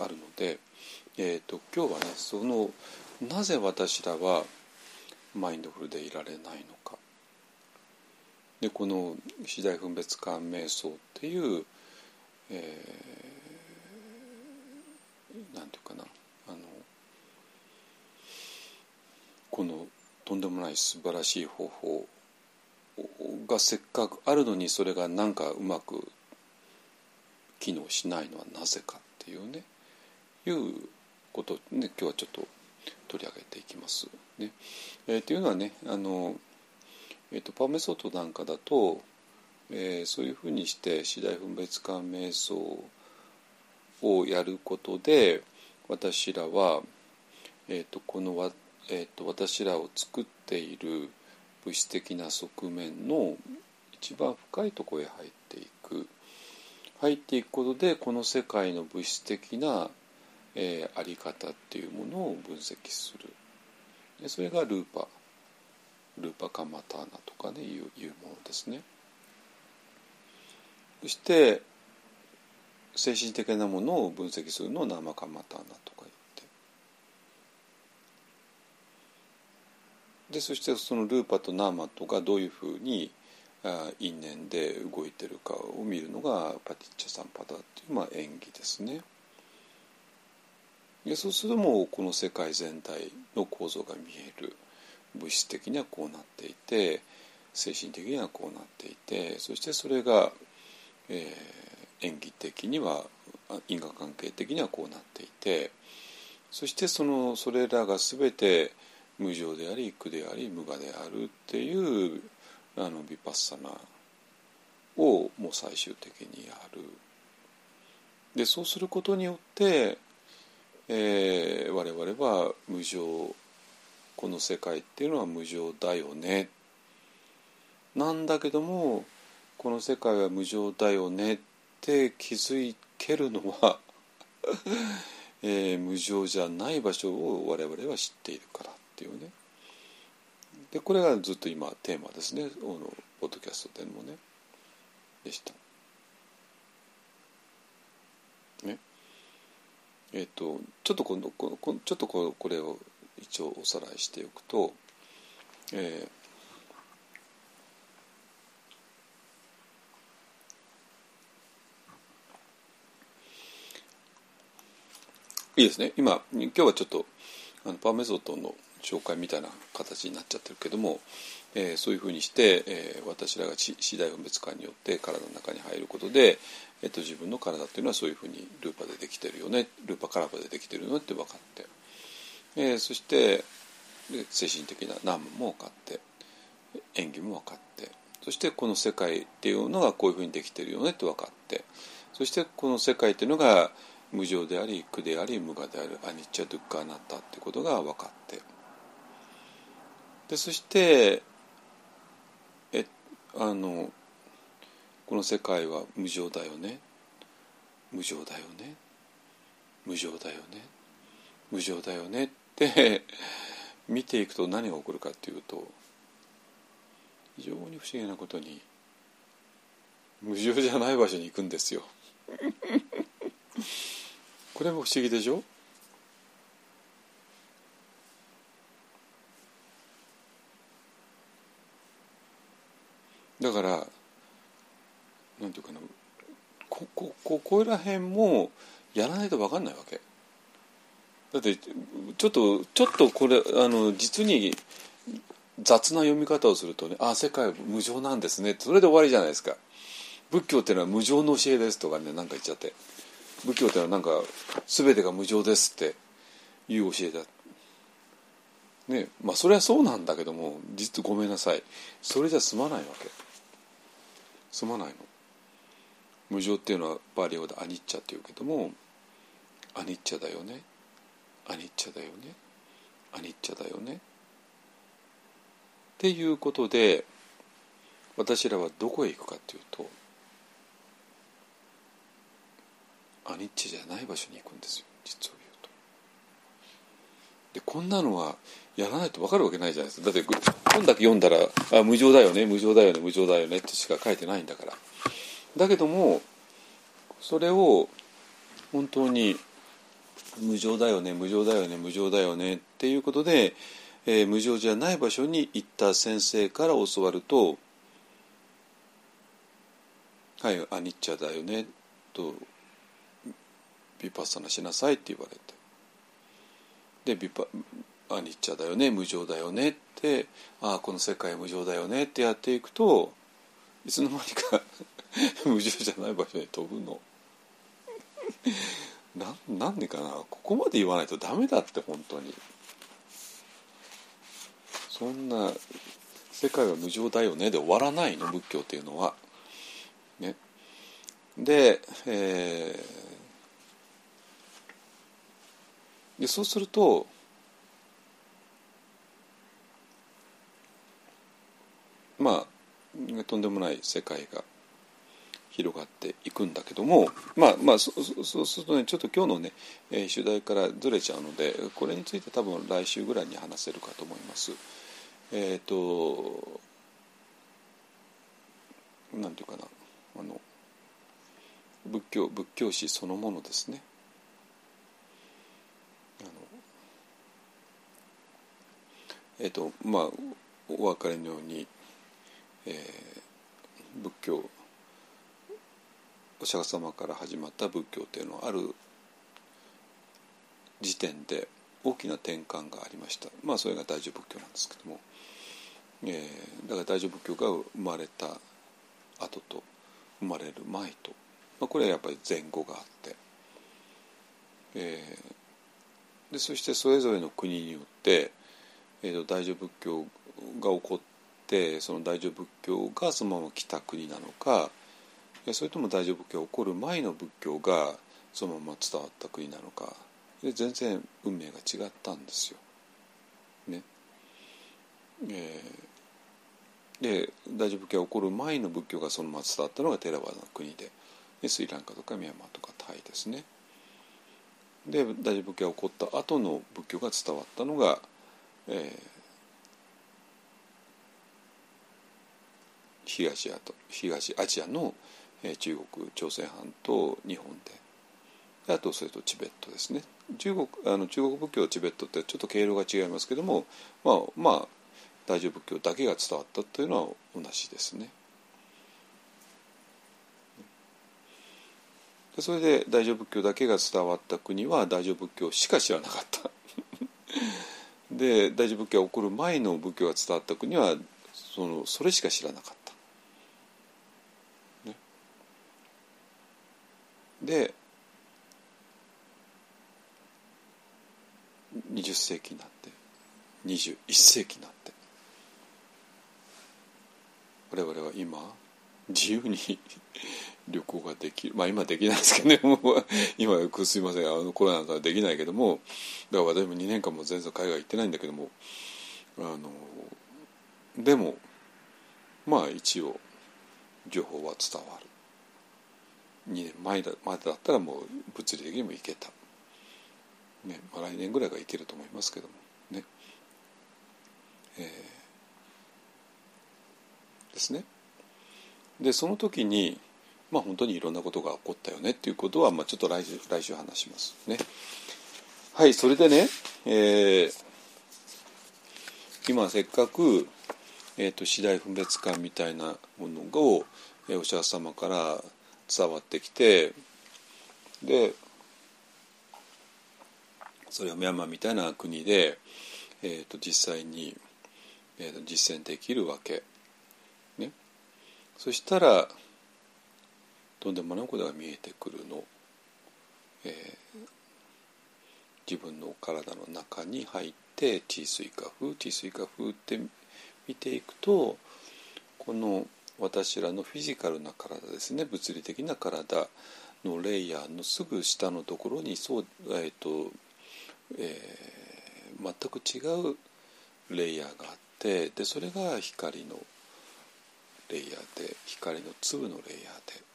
あるので、えーと、今日はねそのなぜ私らはマインドフルでいられないのか。でこの次第分別感瞑想っていう、えー、なんていうかな。あのこのとんでもない素晴らしい方法がせっかくあるのにそれがなんかうまく機能しないのはなぜかっていうね。いうことを、ね、今日はちょっと取り上げていきます。ね。えー、っていうのはねあの、えーと、パーメソッドなんかだと、えー、そういうふうにして次第分別感瞑想をやることで私らは、えーと、このわ、えーと私らを作っている物質的な側面の一番深いところへ入っていく。入っていくことでこの世界の物質的なえー、あり方っていうものを分析する。でそれがルーパルーパカマターナとかねいういうものですね。そして精神的なものを分析するのをナマカマターナとか言ってでそしてそのルーパとナーマとがどういうふうに因縁で動いてるかを見るのがパティッチャサンパダっていう、まあ、演技ですね。でそうするともうこの世界全体の構造が見える物質的にはこうなっていて精神的にはこうなっていてそしてそれが、えー、演技的には因果関係的にはこうなっていてそしてそのそれらが全て無常であり苦であり無我であるっていうあのビパッサナをもう最終的にやる。でそうすることによってえー、我々は無常この世界っていうのは無常だよねなんだけどもこの世界は無常だよねって気づけるのは *laughs* えー、無常じゃない場所を我々は知っているからっていうね。でこれがずっと今テーマですね。このポッドキャストでもね。でした。ね。えっ、ー、とちょっと今度こちょっとここれを一応おさらいしておくと、えー、いいですね。今今日はちょっとあのパーメソッドの紹介みたいな形になっちゃってるけども、えー、そういうふうにして、えー、私らが次第分別感によって体の中に入ることで、えーと、自分の体っていうのはそういうふうにルーパでできてるよねルーパカラパでできてるよねって分かって、えー、そして精神的な難問も分かって演技も分かってそしてこの世界っていうのがこういうふうにできてるよねって分かってそしてこの世界っていうのが無常であり苦であり無我であるアニッチャ・ドゥッカーナッタってことが分かって。でそしてえあのこの世界は無常だよね。無常だよね。無常だよね。無常だよねって *laughs* 見ていくと何が起こるかっていうと非常に不思議なことに無常じゃない場所に行くんですよ。*laughs* これも不思議でしょ？だからなんていうかなここここら辺もやらないと分かんないわけ。だってちょっとちょっとこれあの実に雑な読み方をするとね「あ世界は無常なんですね」それで終わりじゃないですか。仏教っていうのは無常の教えですとかね何か言っちゃって。仏教ってのはなんか全てが無常ですっていう教えだ。ねまあそれはそうなんだけども実ごめんなさい。それじゃ済まないわけ。済まないの。無常っていうのはバリオでアニッチャっていうけどもアニッチャだよね。アニッチャだよね。アニッチャだよね。っていうことで私らはどこへ行くかっていうとアニッチじゃない場所に行くんですよ実を言うと。でこんなのはやらないと分かるわけないじゃないですかだって本だけ読んだらあ無常だよね無常だよね無常だよねってしか書いてないんだからだけどもそれを本当に無常だよね無常だよね無常だよねっていうことで、えー、無常じゃない場所に行った先生から教わると「はいアニッチャだよね」と「ビパッサナしなさい」って言われてでビパアニッチャだよね無常だよねってああこの世界無常だよねってやっていくといつの間にか *laughs* 無常じゃない場所に飛ぶの。*laughs* ななんでかな？ここまで言わないとダメだって本当にそんな世界は無常だよねで終わらないの仏教っていうのは。ね、で,、えー、でそうするとまあとんでもない世界が広がっていくんだけどもまあまあそうするとねちょっと今日のね、えー、主題からずれちゃうのでこれについて多分来週ぐらいに話せるかと思います。えっ、ー、となんていうかなあの仏教仏教史そのものですね。あのえっ、とまあお別れのように、えー、仏教お釈迦様から始まった仏教というのはある時点で大きな転換がありました。まあそれが大乗仏教なんですけども、えー、だから大乗仏教が生まれた後と生まれる前と、まあ、これはやっぱり前後があって、えー、でそしてそれぞれの国によって、えー、と大乗仏教が起こってその大乗仏教がそのまま来た国なのかそれとも大乗仏教が起こる前の仏教がそのまま伝わった国なのかで全然運命が違ったんですよ。ね。えー、で大乗仏教が起こる前の仏教がそのまま伝わったのがテラワの国ででスリランカとかミャンマーとかタイですね。で大乗仏教が起こった後の仏教が伝わったのが、えー、東アと東アジアの中国朝鮮半島日本で。あとそれとチベットですね。中国あの中国仏教チベットってちょっと経路が違いますけどもまあまあ大乗仏教だけが伝わったというのは同じですね。それで大乗仏教だけが伝わった国は大乗仏教しか知らなかった。で大乗仏教が起こる前の仏教が伝わった国はそのそれしか知らなかった。で20世紀になって21世紀になって我々は今自由に旅行ができる。まあ今できないですけどね。も *laughs* う今すいません。あのコロナだできないけども。だから私も2年間も全然海外行ってないんだけども。あのでもまあ一応情報は伝わる。2年前だまでだったらもう物理的にもいけた、ねまあ、来年ぐらいがいけると思いますけども。ね、えー、ですね。でその時にまあ本当にいろんなことが起こったよねっていうことは、まあ、ちょっと来週来週話しますねはいそれでね、えー、今せっかく、えーと、次第分別感みたいなものを、えー、お釈迦様から伝わってきてでそれをミャンマーみたいな国で、えーと、実際に、えーと、実践できるわけ。ね、そしたらとんでもないことが見えてくるの？えー、自分の体の中に入って地水化風地水化風って見ていくとこの私らのフィジカルな体ですね物理的な体のレイヤーのすぐ下のところにそう、えーとえー、全く違うレイヤーがあってでそれが光のレイヤーで光の粒のレイヤーで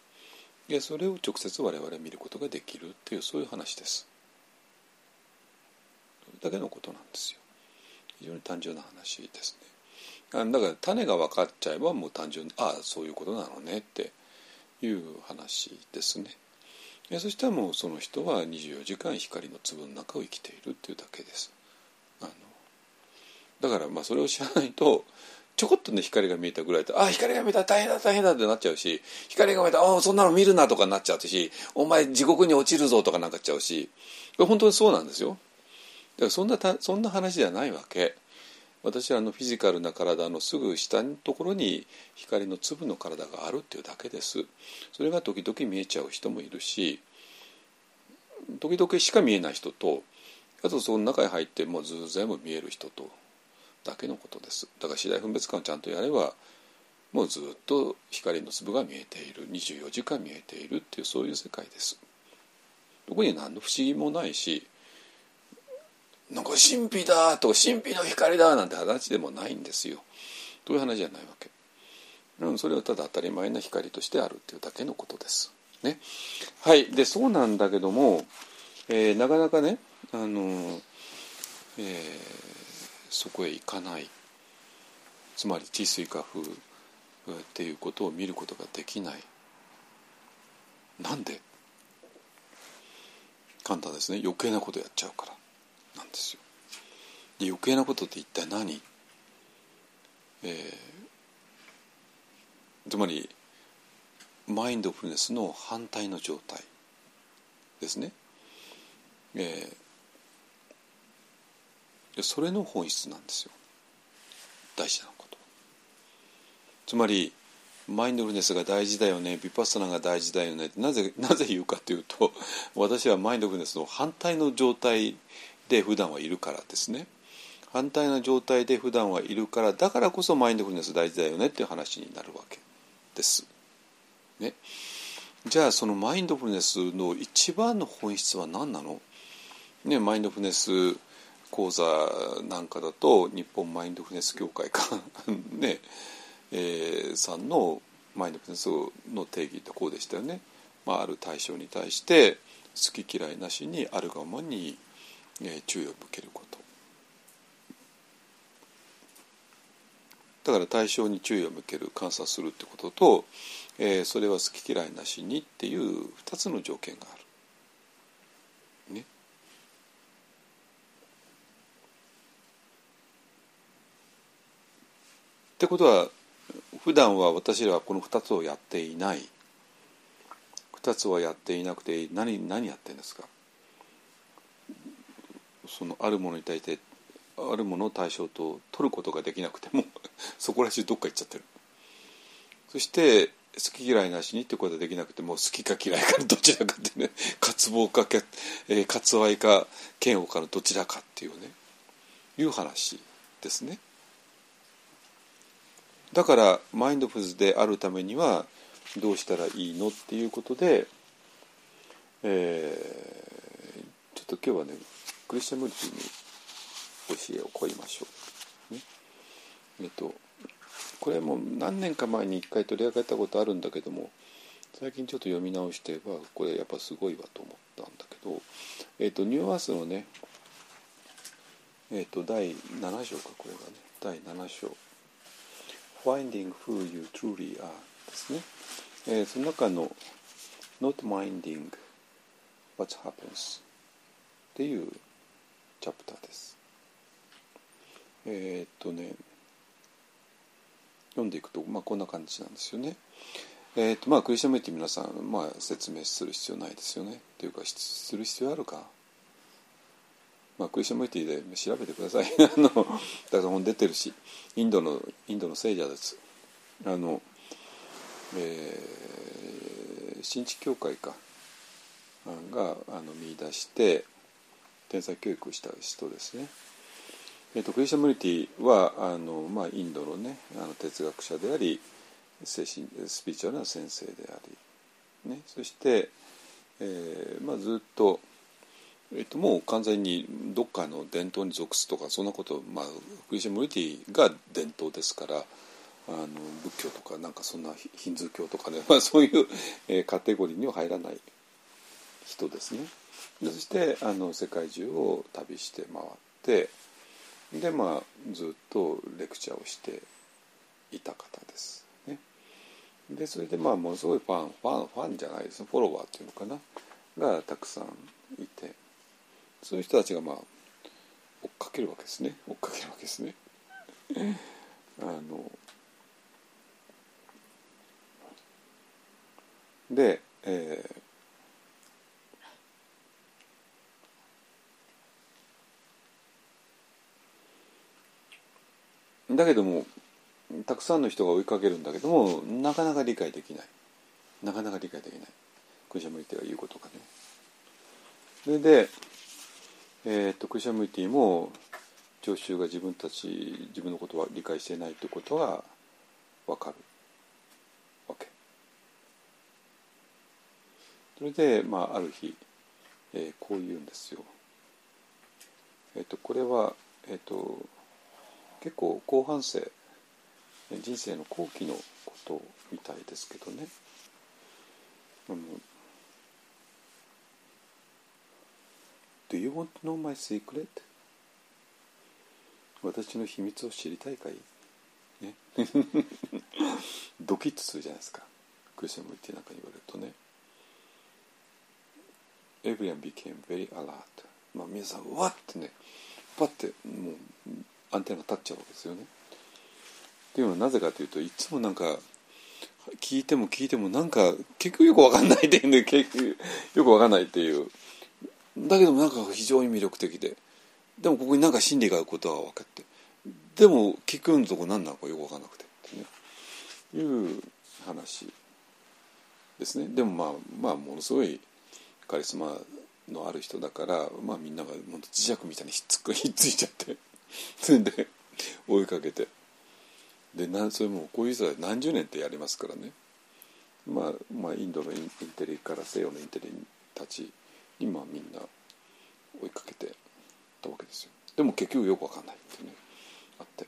でそれを直接我々見ることができるっていうそういう話です。それだけのことなんですよ。非常に単純な話ですね。だから種が分かっちゃえばもう単純にああそういうことなのねっていう話ですね。そしたらもうその人は24時間光の粒の中を生きているっていうだけです。あのだからまあそれを知らないとちょこっとね光が見えたぐらいで「あ光が見えた大変だ大変だ」ってなっちゃうし光が見えた「あそんなの見るな」とかなっちゃうし「お前地獄に落ちるぞ」とかなんかっちゃうし本当にそうなんですよ。だからそんなそんな話じゃないわけ。私はあのフィジカルな体のすぐ下のところに光の粒の体があるっていうだけですそれが時々見えちゃう人もいるし時々しか見えない人とあとその中に入ってもうず全部見える人とだけのことですだから次第分別感をちゃんとやればもうずっと光の粒が見えている24時間見えているっていうそういう世界ですどこに何の不思議もないしなんか神秘だとか神秘の光だなんて話でもないんですよ。という話じゃないわけうん。それはただ当たり前な光としてあるっていうだけのことです。ね。はい。で、そうなんだけども、えー、なかなかね、あの、えー、そこへ行かない。つまり地水化風っていうことを見ることができない。なんで？簡単ですね。余計なことやっちゃうから。なんですよ。で余計なことって一体何、えー、つまりマインドフルネスの反対の状態ですね。えー、それの本質なんですよ。大事なこと。つまりマインドフルネスが大事だよね。ビパッサナが大事だよね。なぜなぜ言うかというと私はマインドフルネスの反対の状態で普段はいるからですね。反対な状態で普段はいるからだからこそマインドフルネス大事だよね。っていう話になるわけです。ね、じゃあそのマインドフルネスの一番の本質は何なの、ね、マインドフルネス講座なんかだと日本マインドフルネス協会か *laughs* ね、えー、さんのマインドフルネスの定義ってこうでしたよね。まあ、ある対象に対して好き嫌いなしにあるがままに注意を向けることだから対象に注意を向ける観察するってことと、えー、それは好き嫌いなしにっていう2つの条件がある。ってことは普段は私らはこの2つをやっていない。2つはやっていなくて何何やってるんですか？そのあるものに対してあるものを対象と取ることができなくても *laughs* そこら中どっか行っちゃってる。そして好き嫌いなしにってことができなくても好きか嫌いか *laughs* どちらかってね渇望かけ、え、渇愛か嫌悪かのどちらかっていうねいう話ですね。だからマインドフルズであるためにはどうしたらいいのっていうことで、えー、ちょっと今日はねクリスチャンムリティに教えを請いましょう。ね、えっとこれも何年か前に一回取り上げたことあるんだけども最近ちょっと読み直してはこれやっぱすごいわと思ったんだけど、えっと、ニューアースのねえっと第7章かこれがね。第7章「Finding Who You Truly Are」ですね、えー、その中の「Not Minding What Happens」っていうチャプターです。えー、っとね読んでいくと、まあ、こんな感じなんですよね。えー、っとまあクリスチャンメイティ皆さん、まあ、説明する必要ないですよね。というかする必要あるか。まあ、クリスチャンメイティで調べてください。*laughs* あのだから本出てるしインドのインドの聖者です。あの、えー、新地教会かがあの見出して天才教育した人ですね。えーと、クリスチャン・ムリティはあの、まあ、インドの,、ね、あの哲学者であり精神スピリチュアルな先生であり、ね、そして、えーまあ、ずっと、えっと、もう完全にどっかの伝統に属すとかそんなことまあクリスチャムリティが伝統ですからあの仏教とかなんかそんなヒンズー教とかね、*laughs* まあ、そういう、えー、カテゴリーには入らない人ですね。そしてあの世界中を旅して回ってでまあずっとレクチャーをしていた方ですね。でそれでまあものすごいファンファンファンじゃないですフォロワーっていうのかながたくさんいてそういう人たちがまあ追っかけるわけですね。追っかけるわけですね。あので、えー、だけどもたくさんの人が追いかけるんだけどもなかなか理解できない。なかなか理解できない。クリシャムリティが言うことがね。それで、えーと、クリシャムリティも聴衆が自分たち自分のことは理解していないということが分かる。わけ。それで、まあ、ある日、えー、こう言うんですよ。えっ、ー、とこれはえっ、ー、と結構後半生人生の後期のことみたいですけどね。あの Do you want to know my secret? 私の秘密を知りたいかい、ね、*laughs* ドキッとするじゃないですか。クリスチャン向いてなんか言われるとね。Everyone became very alert. まあ皆さんうわってね。パッてもうアンテナが立っちゃうわけですよね。っていうのはなぜかというといつもなんか聞いても聞いてもなんか結局よく分かんないっていうね。結局よく分かんないっていう。だけどもなんか非常に魅力的で。でもここになんか真理があることは分かって。でも聞くのとこ何なのかよく分かんなくて。ってねいう話ですね。でもまあまあものすごいカリスマのある人だからまあみんなが磁石みたいにひっつくひっついちゃって。それで追いかけて。でなそれもこういう人は何十年ってやりますからね、まあ、まあインドのインテリから西洋のインテリたちにまあみんな追いかけてたわけですよ。でも結局よくわかんないっていうねあって。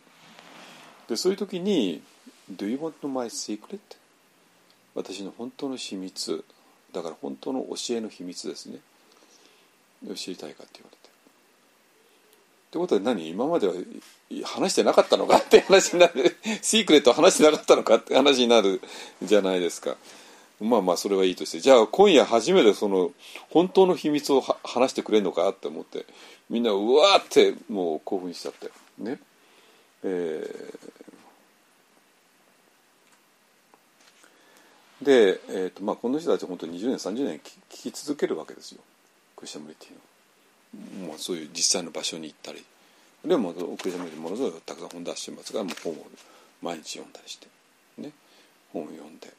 でそういう時に「Do you want to my secret?」私の本当の秘密。だから本当の教えの秘密ですね。知りたいかって言われて。ってことは何？今までは話してなかったのかって話になる。*laughs* シークレット話してなかったのかって話になるじゃないですか。まあまあそれはいいとしてじゃあ今夜初めてその本当の秘密を話してくれるのかって思ってみんなうわーってもう興奮しちゃって。ね。えー、で、えーとまあ、この人たち本当に20年30年聞き続けるわけですよ。クリスチャン・ムリティの。もうそういう実際の場所に行ったり。でも奥様にものすごいたくさん本出してますがもう本を毎日読んだりして。ね。本を読んで。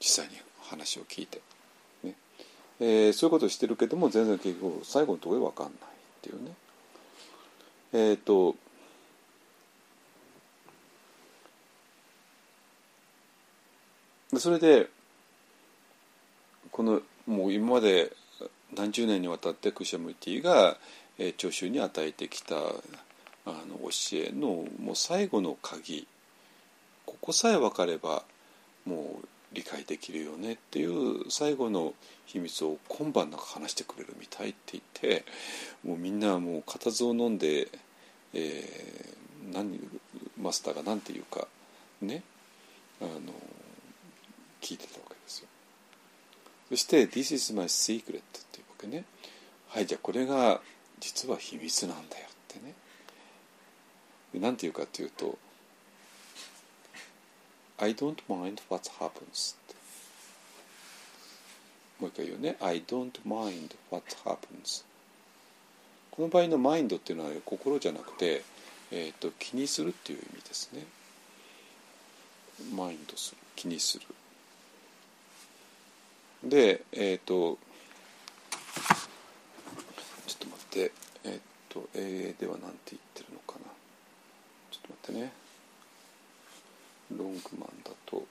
実際に話を聞いて、ね。えー、そういうことをしてるけども全然結局最後のところで分かんないっていうね。えっ、ー、とそれでこのもう今まで何十年にわたってクシャムティが、えー、聴衆に与えてきたあの教えのもう最後の鍵。ここさえ分かれば理解できるよねっていう最後の秘密を今晩なんか話してくれるみたいって言ってもうみんなもう固唾を飲んで、えー、何マスターが何て言うかねあの聞いてたわけですよ。そして「This is my secret」っていうわけねはいじゃあこれが実は秘密なんだよってね何て言うかっていうと「I don't mind what happens」もう一回言うね「I don't mind what happens」この場合のマインドっていうのは心じゃなくて、えーと、気にするっていう意味ですね。マインドする。気にする。でえっ、ー、と待って。えっと英英では何て言ってるのかな。ちょっと待ってね。ロングマンだと。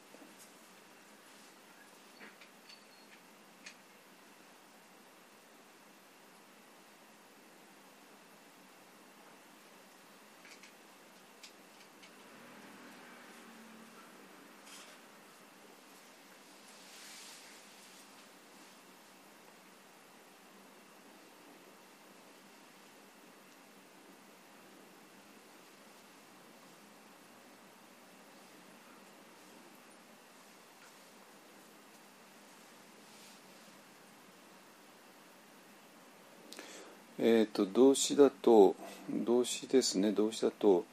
えっ、と動詞だと動詞ですね動詞だと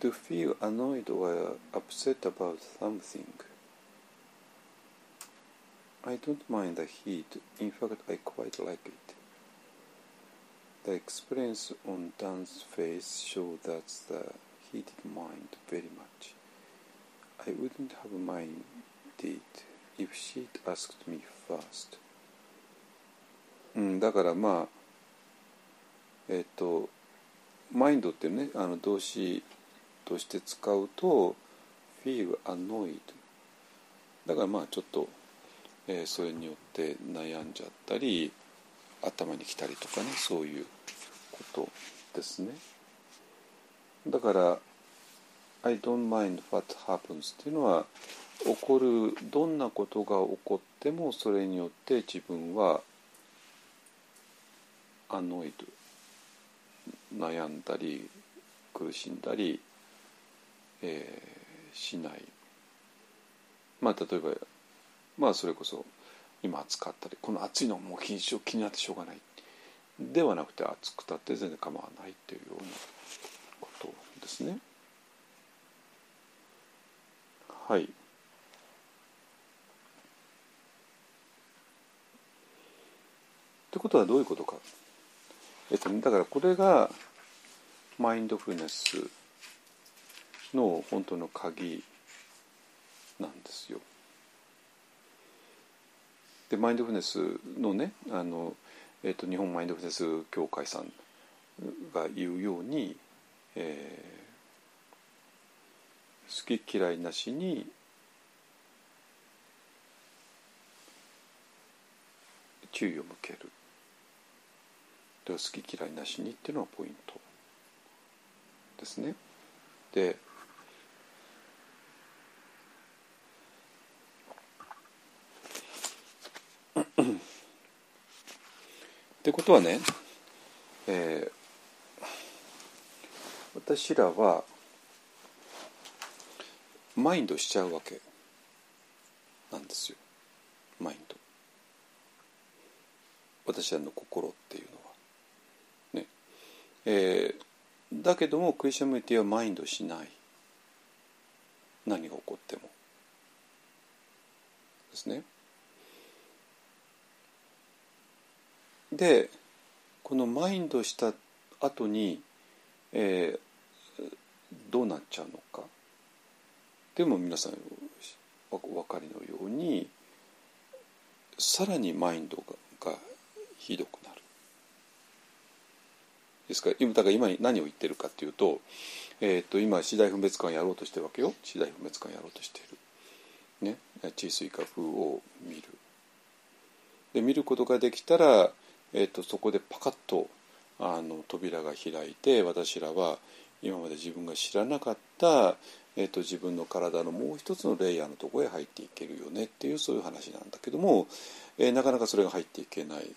to feel annoyed or upset about something I don't mind the heat in fact I quite like it The experience on Dan's face showed that the he did mind very much. I wouldn't have minded if she'd asked me first. うん、だからまあえっ、とマインドってねあの動詞として使うと feel annoyed だからまあちょっと、えーそれによって悩んじゃったり頭にきたりとかねそういうことですね。だから「I don't mind what happens」っていうのは起こるどんなことが起こってもそれによって自分はアノイド悩んだり苦しんだり、えーしないまあ例えばまあそれこそ今暑かったりこの暑いのもう気に気になってしょうがないではなくて暑くたって全然構わないっていうようなことですね。はい。ってことはどういうことか。えっと、だからこれがマインドフルネスの本当の鍵なんですよ。でマインドフルネスのねあの、えっと日本マインドフルネス協会さんが言うように、えー好き嫌いなしに注意を向ける好き嫌いなしにっていうのがポイントですね。で *coughs* ってことはね、えー私らはマインドしちゃうわけなんですよ。マインド。私らの心っていうのは。えーだけどもクリスチャンメティはマインドしない。何が起こっても。ですね。でこのマインドした後に、えーどうなっちゃうのか。でも皆さんおお分かりのようにさらにマインドががひどくなる。ですか？らだから今何を言ってるかっていうと,、えー、と今次第分別感をやろうとしてるわけよ次第分別感をやろうとしている。ね地水化風を見る。で見ることができたら、えー、とそこでパカッとあの扉が開いて私らは今まで自分が知らなかった、えー、と自分の体のもう一つのレイヤーのところへ入っていけるよねっていうそういう話なんだけども、えーなかなかそれが入っていけない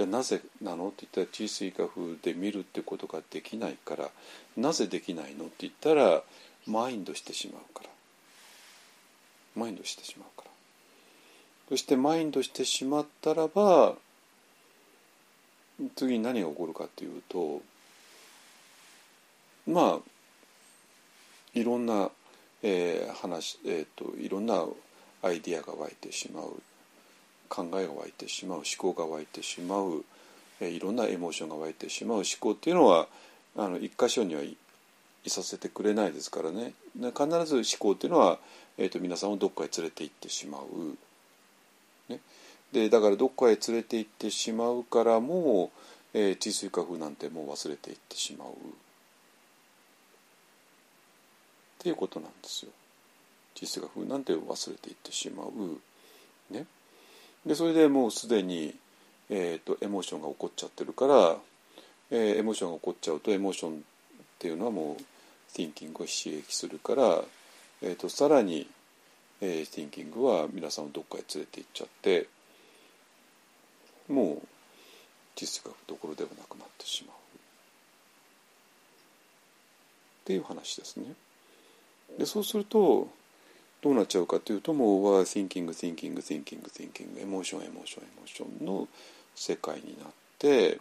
じゃあなぜなの？って言ったら地水化風で見るってことができないからなぜできないの？って言ったらマインドしてしまうから。マインドしてしまうから。そしてマインドしてしまったらば次に何が起こるかっていうとまあいろんな、えー話、えー、といろんなアイディアが湧いてしまう。考えが湧いてしまう思考が湧いてしまう、えーいろんなエモーションが湧いてしまう思考っていうのはあの一箇所にはいさせてくれないですからねで必ず思考っていうのは、えー、と皆さんをどっかへ連れて行ってしまう。ね、でだからどっかへ連れて行ってしまうからもう、えー、地水化風なんてもう忘れていってしまう。っていうことなんですよ。地水化風なんて忘れていってしまう。ね。でそれでもうすでに、えー、とエモーションが起こっちゃってるから、えーエモーションが起こっちゃうとエモーションっていうのはもう thinking を刺激するから、えー、とさらに、えー、thinking は皆さんをどっかへ連れて行っちゃってもう実がどころではなくなってしまうっていう話ですね。でそうするとどうなっちゃうかというともうは thinking thinking thinking thinking エモーションエモーションエモーションの世界になって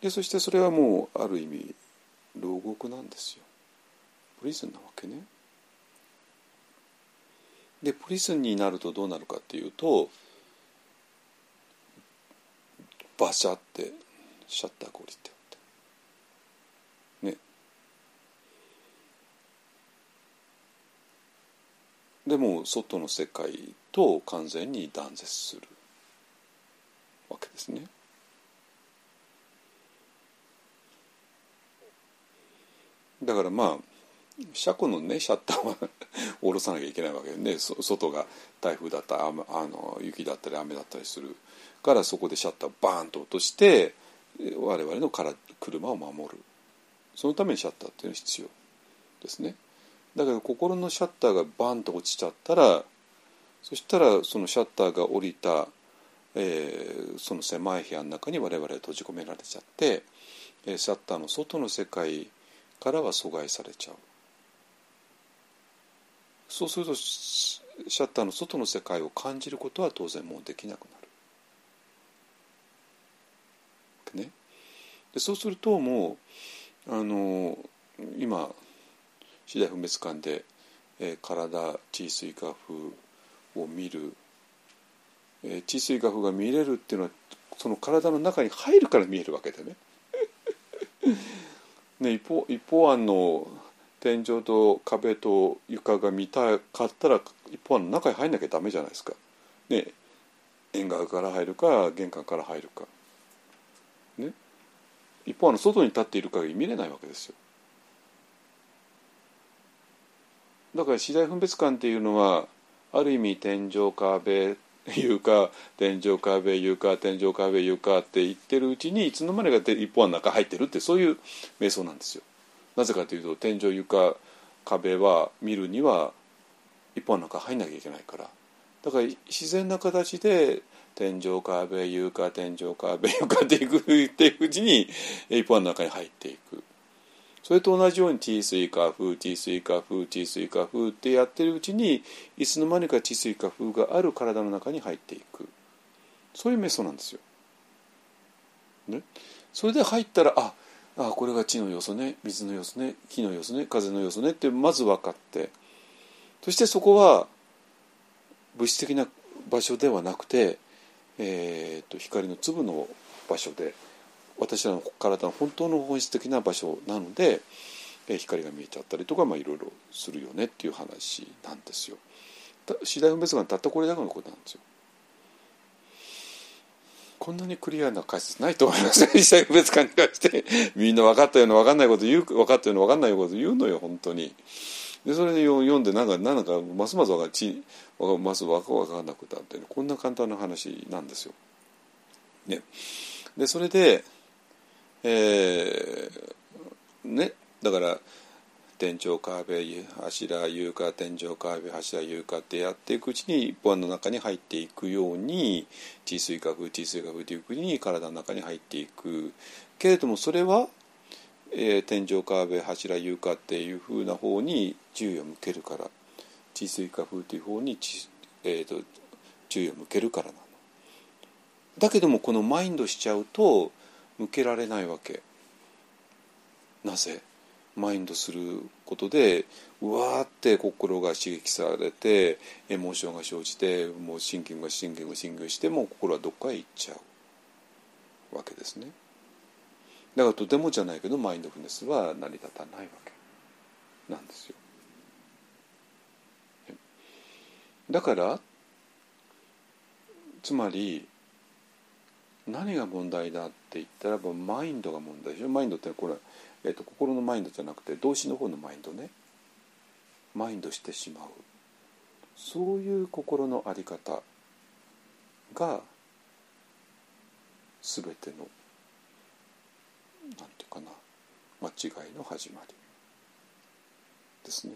でそしてそれはもうある意味牢獄なんですよ。プリズンなわけね。でプリズンになるとどうなるかっていうとバシャってシャッターが降りてねでも外の世界と完全に断絶するわけですね。だからまあ車庫のねシャッターは下ろさなきゃいけないわけでね。外が台風だったりあの雪だったり雨だったりする。からそこでシャッターをバーンと落として我々のから車を守る。そのためにシャッターっていうのは必要ですね。だけど心のシャッターがバンと落ちちゃったらそしたらそのシャッターが降りた、えー、その狭い部屋の中に我々は閉じ込められちゃって、えシャッターの外の世界からは阻害されちゃうそうするとシャッターの外の世界を感じることは当然もうできなくなる。ね、でそうするともうあの今次第不滅感で、えー、体地水化風を見る、えー、地水化風が見れるっていうのはその体の中に入るから見えるわけでね。*laughs* ね一方一方案の天井と壁と床が見たかったら一方案の中に入んなきゃダメじゃないですか。ね縁側から入るか玄関から入るか。ね一方案の外に立っている限り見れないわけですよ。だから次第分別感っていうのはある意味天井壁床天井壁床天井壁床って言ってるうちにいつの間にか一方の中入ってるってそういう瞑想なんですよ。なぜかというと天井床壁は見るには一本の中入んなきゃいけないからだから自然な形で天井壁床天井壁床っていくっていくうちに一本の中に入っていくそれと同じように T 水化風 T 水化風 T 水化風ってやってるうちにいつの間にか地水化風がある体の中に入っていく。そういうメソなんですよ。ね、それで入ったらああこれが地の要素ね水の要素ね火の要素ね風の要素ねってまず分かって。そしてそこは物質的な場所ではなくて、えーと、光の粒の場所で。私らの体の本当の本質的な場所なので、え、光が見えちゃったりとか、まあ、いろいろするよねっていう話なんですよ。次第分別がたったこれだけのことなんですよ。こんなにクリアな解説ないと思いますね *laughs* 実際別感に関してみんな分かったような分かんないこと言う分かったような分かんないこと言うのよ本当に。でそれで読んでなんかなんかますます分かちます分かんなくなって、ね、こんな簡単な話なんですよ。ね、でそれで、えー、ねだから天井壁柱床天井壁柱床ってやっていくうちに一本の中に入っていくように地水化風地水化風という国に体の中に入っていくけれどもそれは、えー、天井壁柱床っていうふうな方に注意を向けるから地水化風という方にえーと、と注意を向けるからなの。だけどもこのマインドしちゃうと向けられないわけ。なぜ？マインドすることでうわーって心が刺激されてエモーションが生じてもうシンキングがシンキングシンキングしても心はどっかへ行っちゃうわけですね。だからとてもじゃないけどマインドフルネスは成り立たないわけなんですよ。だからつまり何が問題だって言ったらマインドが問題でしょ？マインドってこれえーと、心のマインドじゃなくて動詞の方のマインドね。マインドしてしまう。そういう心の在り方が全てのなんていうかな間違いの始まり。ですね。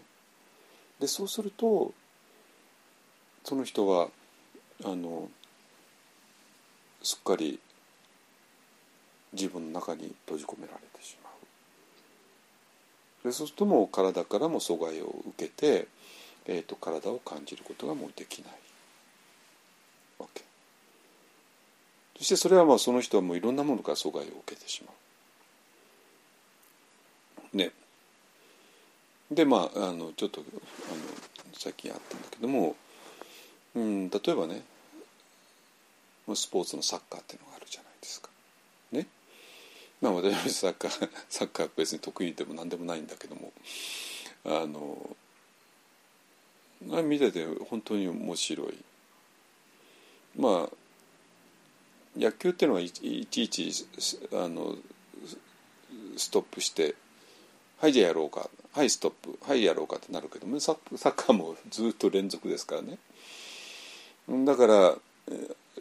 でそうするとその人はあのすっかり自分の中に閉じ込められてしまう。でそうするともう体からも阻害を受けて、えーと、体を感じることがもうできない。わけ。そしてそれはまあその人はもういろんなものから阻害を受けてしまう。ね。でまああのちょっとあのさっきあったんだけども、うん、例えばねスポーツのサッカーっていうのがあるじゃないですか。ね。まあ私はサッカー *laughs* サッカー別に得意でも何でもないんだけどもあの見てて本当に面白い。まあ野球っていうのはいちいちあのストップして「はいじゃあやろうか」「はいストップ」「はいやろうか」ってなるけどもサッカーもずっと連続ですからね。だから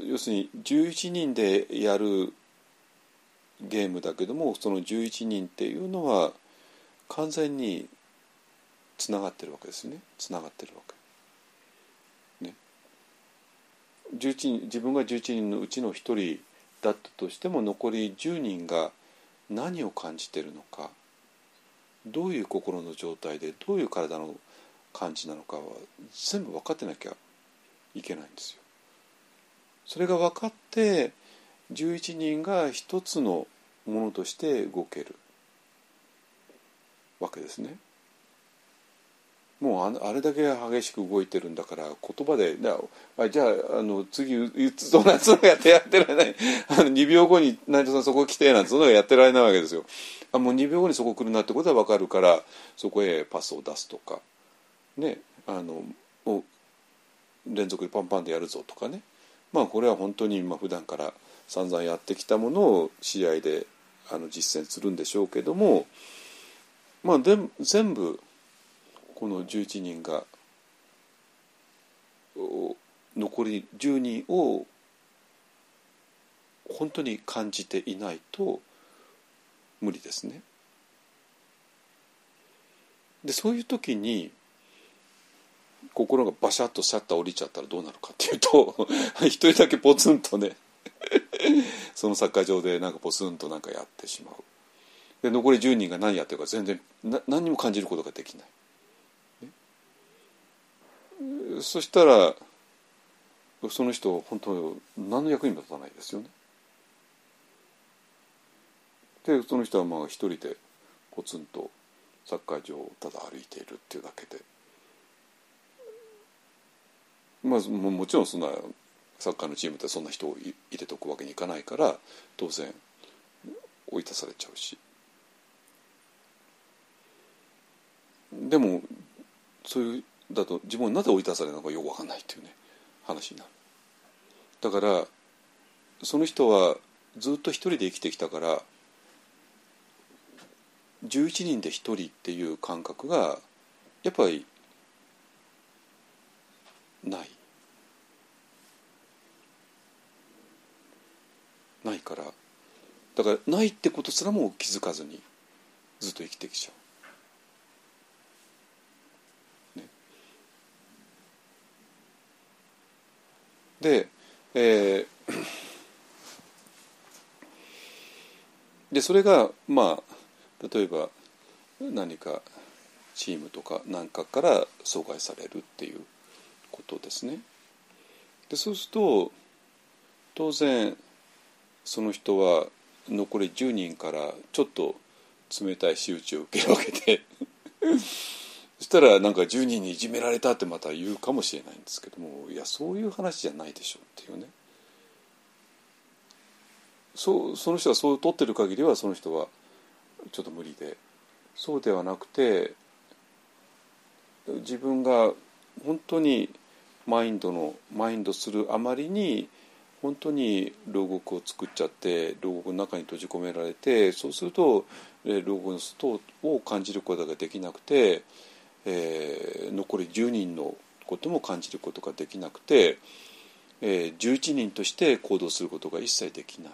要するに11人でやるゲームだけどもその11人っていうのは完全につながってるわけですねつながってるわけ。ね、11人自分が11人のうちの1人だったとしても残り10人が何を感じてるのかどういう心の状態でどういう体の感じなのかは全部分かってなきゃいけないんですよ。それが分かって11人が一つのものとして動けるわけですね。もうあれだけ激しく動いてるんだから言葉であじゃああの次打つとなんつうのやってやってられない *laughs* あの2秒後に内藤さんそこ来てなんつうのやってられないわけですよ。あもう2秒後にそこ来るなってことは分かるからそこへパスを出すとかねあの連続でパンパンでやるぞとかねまあこれは本当にまあ普段から散々やってきたものを試合であの実践するんでしょうけどもまあで全部この11人が残り10人を本当に感じていないと無理ですね。でそういう時に心がバシャッとシャッター降りちゃったらどうなるかっていうと *laughs* 一人だけポツンとね *laughs* そのサッカー場でなんかポツンとなんかやってしまう。で残り10人が何やってるか全然何にも感じることができない、ね、そしたらその人本当何の役にも立たないですよね。でその人はまあ一人でポツンとサッカー場をただ歩いているっていうだけで。まあ、もちろんそんなサッカーのチームってそんな人を入れておくわけにいかないから当然追い出されちゃうし。でもそういうだと自分はなぜ追い出されるのかよく分かんないっていうね話になる。だからその人はずっと一人で生きてきたから11人で一人っていう感覚がやっぱりない。ないから。だからないってことすらも気づかずにずっと生きてきちゃう。ね、で,、えー、でそれがまあ例えば何かチームとか何かから阻害されるっていう。ことですね。でそうすると当然その人は残り10人からちょっと冷たい仕打ちを受けるわけで。*laughs* そしたらなんか10人にいじめられたってまた言うかもしれないんですけどもいやそういう話じゃないでしょうっていうね。そその人がそう取ってる限りはその人はちょっと無理で。そうではなくて自分が本当にマインドのマインドするあまりに本当に牢獄を作っちゃって牢獄の中に閉じ込められてそうすると牢獄の外を感じることができなくて、えー、残り10人のことも感じることができなくて、えー、11人として行動することが一切できない。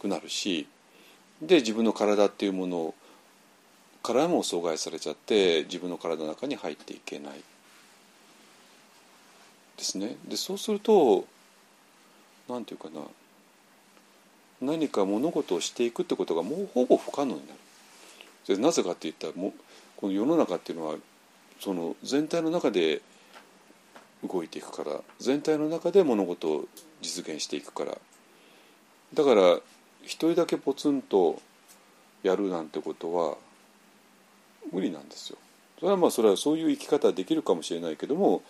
くなるしで自分の体っていうものをからも阻害されちゃって自分の体の中に入っていけない。ですねでそうすると何て言うかな何か物事をしていくってことがもうほぼ不可能になる。でなぜかって言ったらもこの世の中っていうのはその全体の中で動いていくから全体の中で物事を実現していくからだから一人だけポツンとやるなんてことは無理なんですよ。それはまあそれはそういう生き方できるかもしれないけども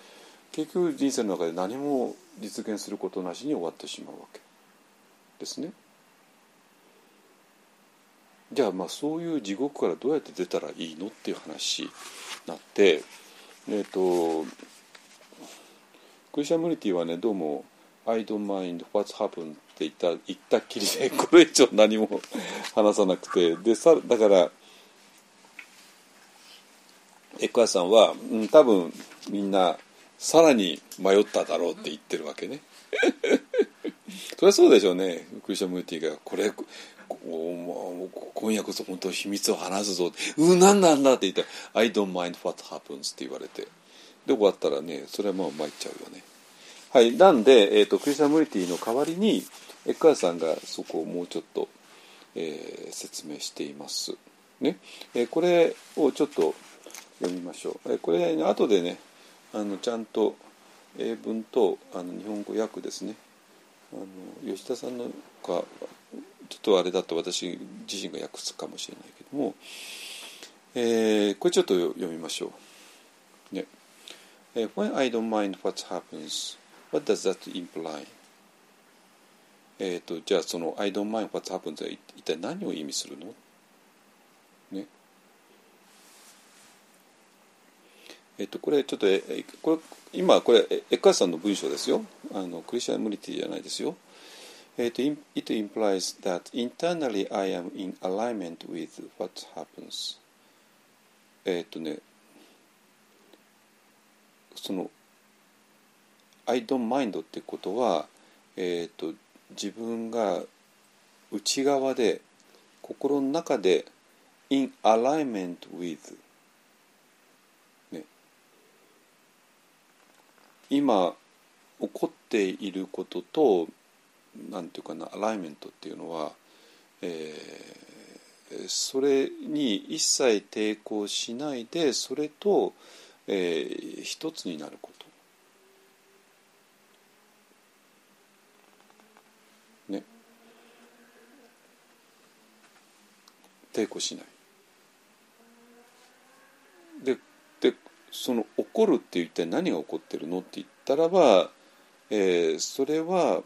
結局人生の中で何も実現することなしに終わってしまうわけですね。じゃあまあそういう地獄からどうやって出たらいいのっていう話になってえっ、とクリスチャンムニティはねどうも「I don't mind what's happened」って言った言ったっきりでこれ以上何も話さなくてでさだからエクアさんは、うん、多分みんなさらに迷っただろうって言ってるわけね。*laughs* そりゃそうでしょうねクリスチャン・ムーティがこれ今夜こそ本当秘密を話すぞうん何なんだって言ったら「I don't mind what happens」って言われてで終わったらねそれはもう参っちゃうよね。はい、なんで、えーと、クリスチャン・ムーティの代わりにエッカーさんがそこをもうちょっと、えー、説明しています。ねえー、これをちょっと読みましょう。これ、ね、後でねあのちゃんと英文とあの日本語訳ですねあの吉田さんのかちょっとあれだと私自身が訳すかもしれないけども、えー、これちょっと読みましょう。ね。When I don't mind what happens, what does that imply? えっ、と、じゃあその I don't mind what happens は一体何を意味するの？ね。えっ、と、これちょっと、えこれ今これエッカーさんの文章ですよ。あのクリスチャンムニティじゃないですよ。えっ、と、it implies that internally I am in alignment with what happens. えっ、とね、その I don't mind ってことは、えっ、と自分が内側で心の中で in alignment with 今起こっていることとなんていうかなアライメントっていうのは、えー、それに一切抵抗しないでそれと、えー、一つになること。ね。抵抗しない。ででその怒るって一体何が起こってるのって言ったらば、えー、それは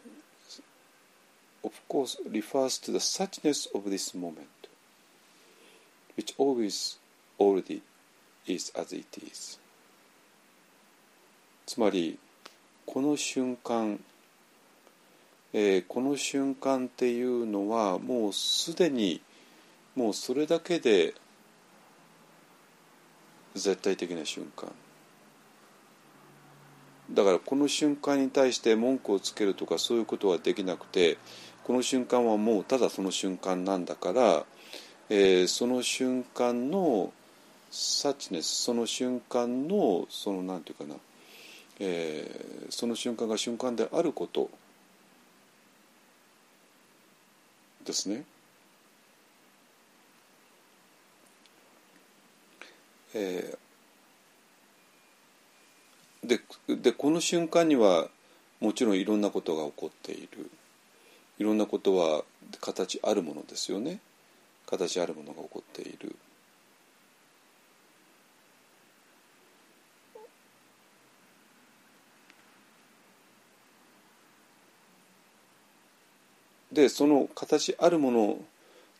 of course refers to the suchness of this moment which always already is as it is つまりこの瞬間、えー、この瞬間っていうのはもうすでにもうそれだけで絶対的な瞬間だからこの瞬間に対して文句をつけるとかそういうことはできなくてこの瞬間はもうただその瞬間なんだから、えー、その瞬間のサチネスその瞬間のそのなんていうかな、えー、その瞬間が瞬間であることですね。えー、ででこの瞬間にはもちろんいろんなことが起こっているいろんなことは形あるものですよね形あるものが起こっている。でその形あるもの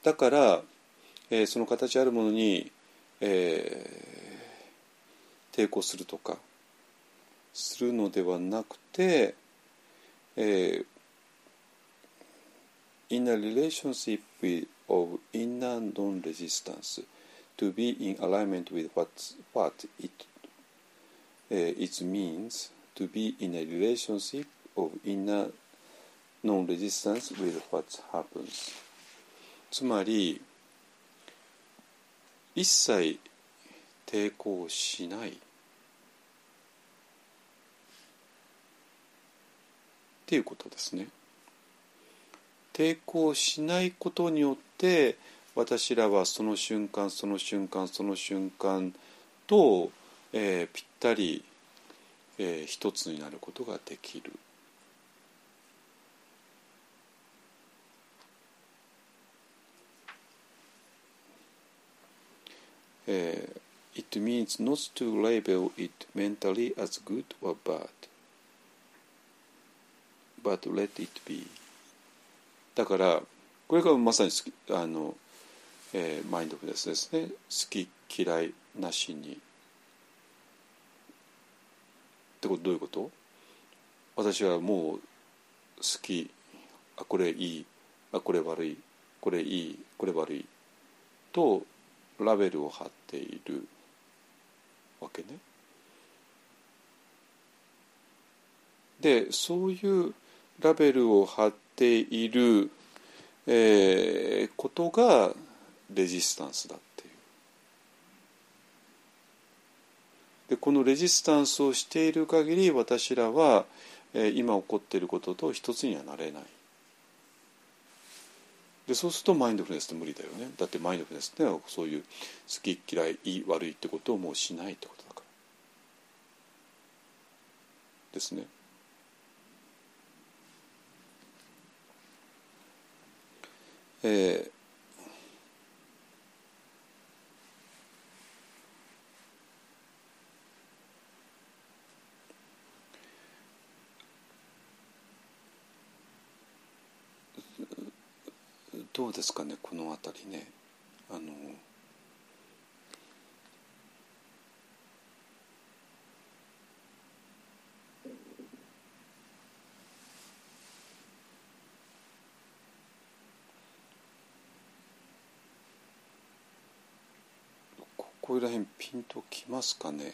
だから、えー、その形あるものにえー、抵抗するとかするのではなくて、えー、in a relationship of inner non-resistance to be in alignment with what, what it, uh, it means to be in a relationship of inner non-resistance with what happens つまり一切抵抗しないっていうことですね。抵抗しないことによって私らはその瞬間その瞬間その瞬間と、えー、ぴったり、えー、一つになることができる。えー It means not to label it mentally as good or bad, but let it be. だからこれがまさにあの、えーマインドフルネスですね。好き嫌いなしに。ってことどういうこと？私はもう好き。あこれいい。あこれ悪い。これいい。これ悪い。とラベルを貼っているわけね。でそういうラベルを貼っている、えーことがレジスタンスだっていう。でこのレジスタンスをしている限り私らは、えー今起こっていることと一つにはなれない。でそうするとマインドフルネスって無理だよね。だってマインドフルネスってのはそういう好き嫌いいい悪いってことをもうしないってことだから。ですね。えーどうですかねこの辺りね。あのここら辺ピンときますかね。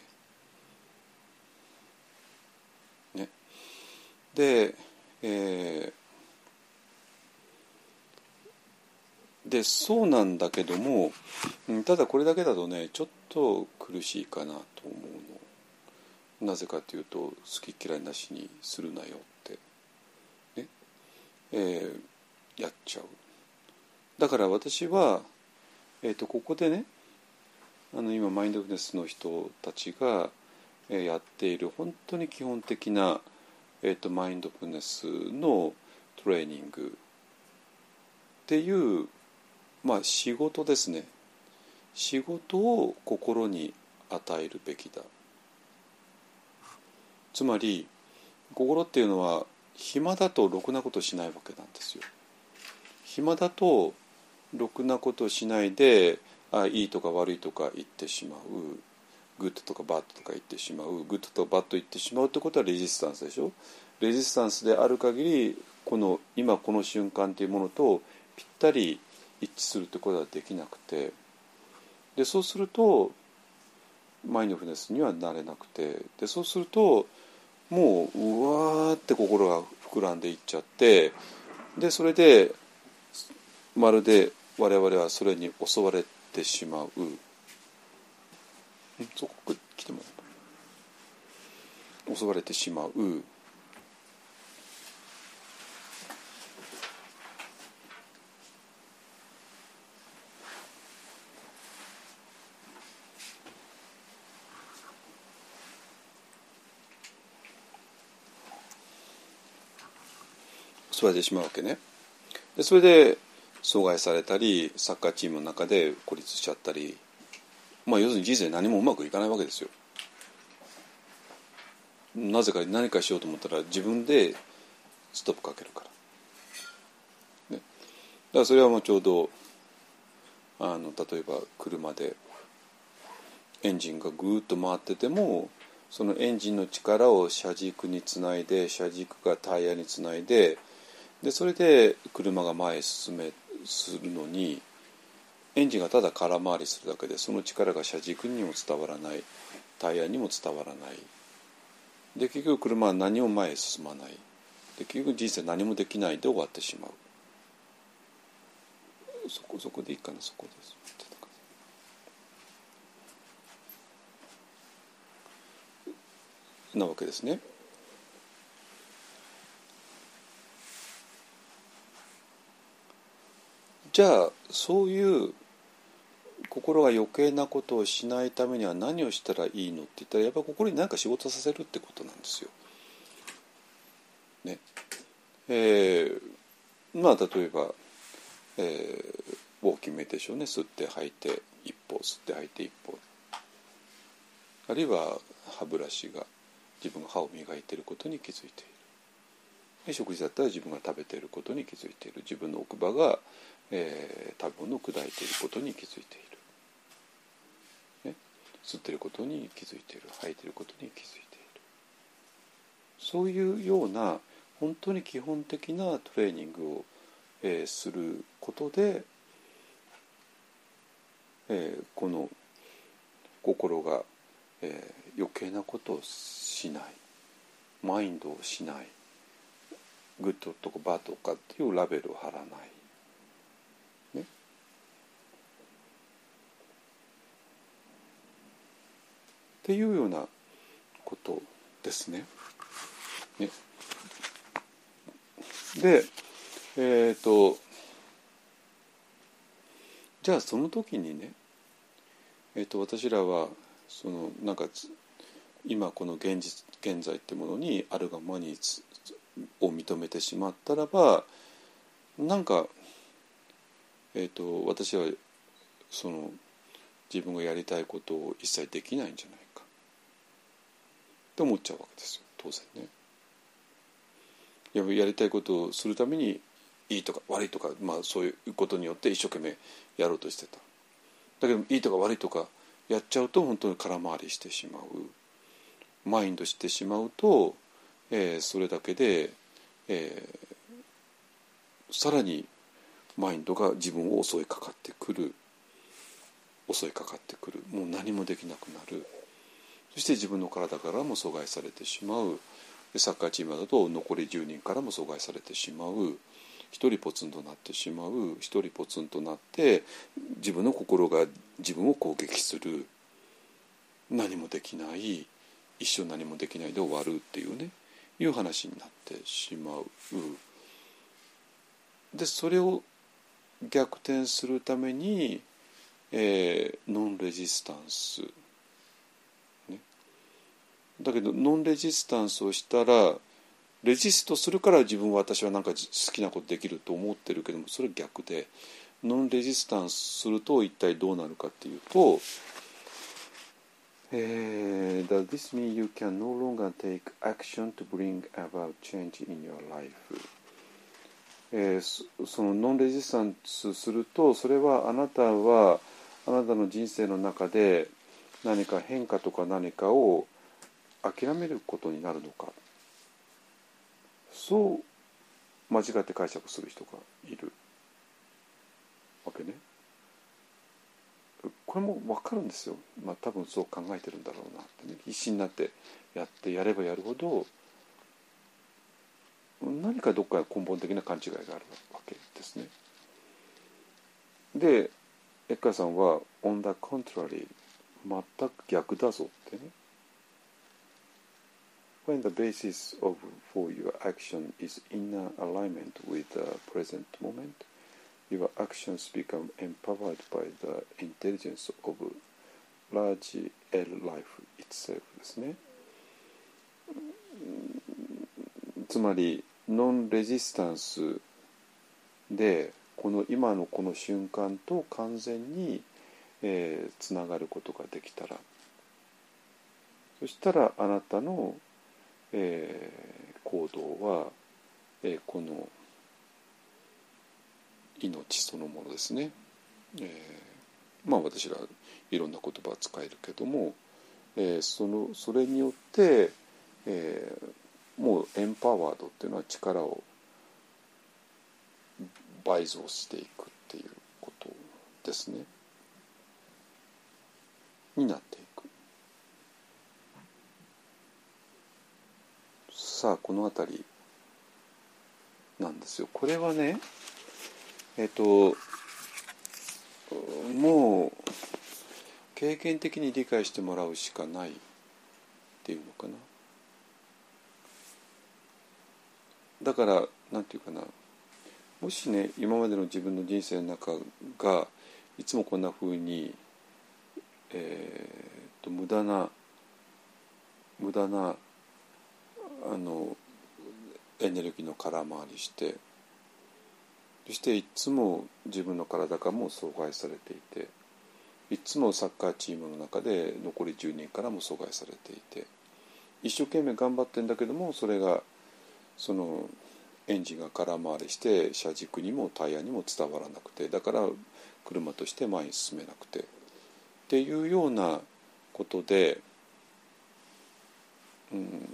ね。でえーでそうなんだけどもただこれだけだとねちょっと苦しいかなと思うの。なぜかというと好き嫌いなしにするなよって。ね。えーやっちゃう。だから私は、えー、とここでねあの今マインドフネスの人たちが、えーやっている本当に基本的な、えー、とマインドフネスのトレーニングっていうまあ仕事ですね。仕事を心に与えるべきだ。つまり心っていうのは暇だとろくなことしないわけなんですよ。暇だとろくなことしないであいいとか悪いとか言ってしまう。 good とか bad とか言ってしまう。 good と bad 言ってしまうってことは resistance でしょ。 resistance である限りこの今この瞬間というものとぴったり一致するってことはできなくてでそうすると mindfulness にはなれなくてでそうするともううわーって心が膨らんでいっちゃってでそれでまるで我々はそれに襲われてしまう。そこ来てもらう。襲われてしまう。われてしまうわけね。でそれで阻害されたりサッカーチームの中で孤立しちゃったりまあ要するに人生何もうまくいかないわけですよ。なぜか何かしようと思ったら自分でストップかけるから、ね、だからそれはもうちょうどあの例えば車でエンジンがぐーっと回っててもそのエンジンの力を車軸につないで車軸がタイヤにつないででそれで車が前へ進めするのにエンジンがただ空回りするだけでその力が車軸にも伝わらないタイヤにも伝わらない。で結局車は何も前へ進まない。で結局人生何もできないで終わってしまう。そこそこでいいかなそこです。なわけですね。じゃあそういう心が余計なことをしないためには何をしたらいいのって言ったらやっぱり心に何か仕事させるってことなんですよ。ね。えー、まあ例えば、えー、ウォーキングメディションね吸って吐いて一歩吸って吐いて一歩あるいは歯ブラシが自分が歯を磨いていることに気づいている食事だったら自分が食べていることに気づいている自分の奥歯が、えー、食べ物を砕いていることに気づいている、ね、吸っていることに気づいている吐いていることに気づいている。そういうような本当に基本的なトレーニングを、えー、することで、えー、この心が、えー、余計なことをしないマインドをしない good とか bad とかっていうラベルを貼らない。っていうようなことですね。ねでえっ、ー、とじゃあその時にね、えーと、私らはそのなんか今この現実現在ってものにあるがまにを認めてしまったらばなんか、えーと、私はその自分がやりたいことを一切できないんじゃないって思っちゃうわけですよ当然ね。ややりたいことをするためにいいとか悪いとか、まあ、そういうことによって一生懸命やろうとしてた。だけどいいとか悪いとかやっちゃうと本当に空回りしてしまう。マインドしてしまうと、えー、それだけで、えー、さらにマインドが自分を襲いかかってくる。襲いかかってくる。もう何もできなくなる。そして自分の体からも阻害されてしまう。サッカーチームだと残り10人からも阻害されてしまう。一人ポツンとなってしまう。一人ポツンとなって自分の心が自分を攻撃する。何もできない。一生何もできないで終わるっていうね。いう話になってしまう。でそれを逆転するために、えー、ノンレジスタンスだけどノンレジスタンスをしたらレジストするから自分は私はなんか好きなことできると思ってるけどもそれ逆でノンレジスタンスすると一体どうなるかっていうとえー、Does this mean you can no longer take action to bring about change in your life? えー、そのノンレジスタンスするとそれはあなたはあなたの人生の中で何か変化とか何かを諦めることになるのか。そう間違って解釈する人がいる。わけね。これも分かるんですよ、まあ、多分そう考えてるんだろうなってね。必死になってやってやればやるほど何かどっか根本的な勘違いがあるわけですね。でエッカーさんは「on the contrary」全く逆だぞってね。When the basis of for your action is in alignment with the present moment, your actions become empowered by the intelligence of large L life itself ですね。つまりノンレジスタンスでこの今のこの瞬間と完全に、えー、つながることができたらそしたらあなたのえー、行動は、えー、この命そのものですね。えー、まあ私らいろんな言葉は使えるけども、えー、そのそれによって、えー、もうエンパワードっていうのは力を倍増していくっていうことですね。になっていく。さあこの辺りなんですよ。これはねえっ、ともう経験的に理解してもらうしかないっていうのかな。だからなんていうかなもしね今までの自分の人生の中がいつもこんなふうに、えーと無駄な無駄なあのエネルギーの空回りしてそしていつも自分の体がもう阻害されていていつもサッカーチームの中で残り10人からも阻害されていて一生懸命頑張ってんだけどもそれがそのエンジンが空回りして車軸にもタイヤにも伝わらなくてだから車として前に進めなくてっていうようなことで、うん、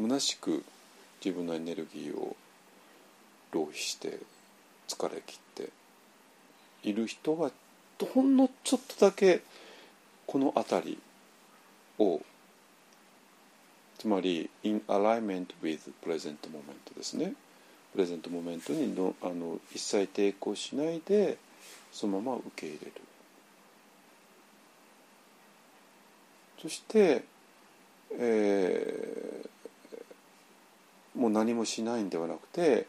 虚しく自分のエネルギーを浪費して疲れ切っている人はほんのちょっとだけこの辺りをつまり in alignment with present moment ですね。プレゼントモメントにのあの一切抵抗しないでそのまま受け入れる。そして、えー、もう何もしないんではなくて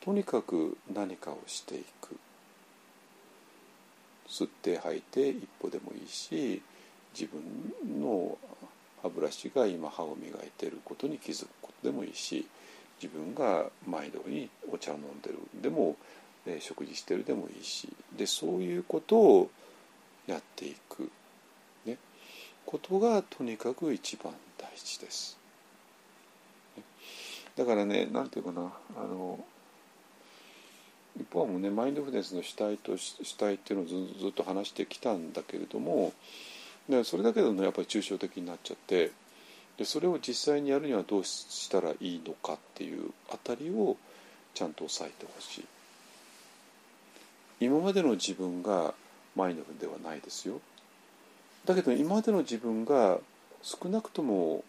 とにかく何かをしていく。吸って吐いて一歩でもいいし自分の歯ブラシが今歯を磨いていることに気づくことでもいいし自分が毎度にお茶を飲んでるでも、えー、食事してるでもいいしでそういうことをやっていく、ね、ことがとにかく一番大事です。だからね何て言うかなあの一方もねマインドフルネスの主体と主体っていうのをずずっと話してきたんだけれどもでそれだけどねやっぱり抽象的になっちゃってでそれを実際にやるにはどうしたらいいのかっていうあたりをちゃんと押さえてほしい。今までの自分がマインドフではないですよ。だけど今までの自分が少なくとも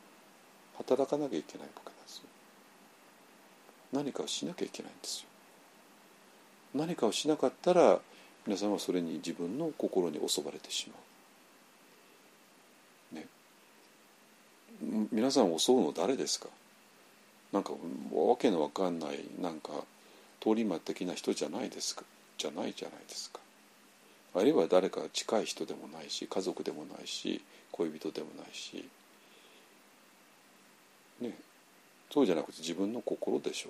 働かなきゃいけないわけ。何かをしなきゃいけないんですよ何かをしなかったら皆さんはそれに自分の心に襲われてしまう。ね。皆さん襲うの誰ですか？なんかわけのわかんないなんか通り魔的な人じゃないですか？じゃないじゃないですか。あるいは誰か近い人でもないし家族でもないし恋人でもないしねそうじゃなくて自分の心でしょ？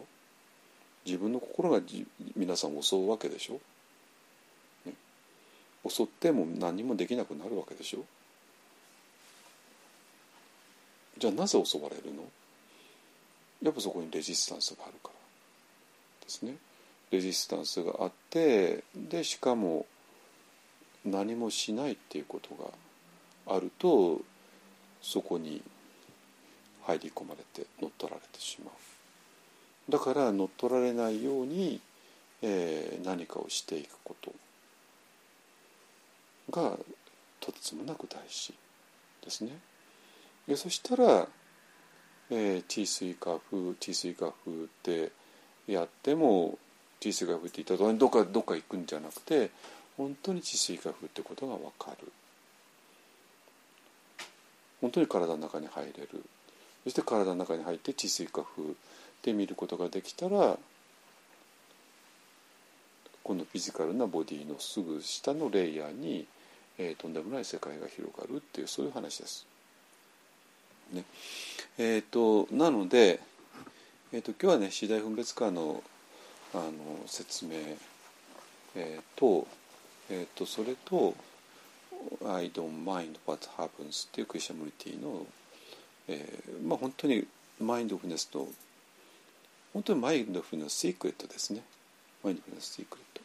自分の心が皆さんを襲うわけでしょ、ね、襲っても何もできなくなるわけでしょ？じゃあなぜ襲われるの？やっぱそこにレジスタンスがあるから。ですね。レジスタンスがあってでしかも何もしないっていうことがあるとそこに入り込まれて乗っ取られてしまう。だから乗っ取られないように、えー、何かをしていくことがとてつもなく大事ですね。でそしたら、えー、地水化風地水化風ってやっても地水化風って言ったらどっかどっか行くんじゃなくて本当に地水化風ってことが分かる本当に体の中に入れるそして体の中に入って地水化風で見ることができたらこのフィジカルなボディのすぐ下のレイヤーに、えー、とんでもない世界が広がるっていうそういう話です。ねえーと、なので、えーと、今日はね次第分別化のあの説明、えー、と,、えーと、それと「I don't mind what happens」っていうクリスチャンムリティの、えー、まあ本当にマインドフィネスと本当にマインドフルネスシークレットですね。マインドフルネスシークレット、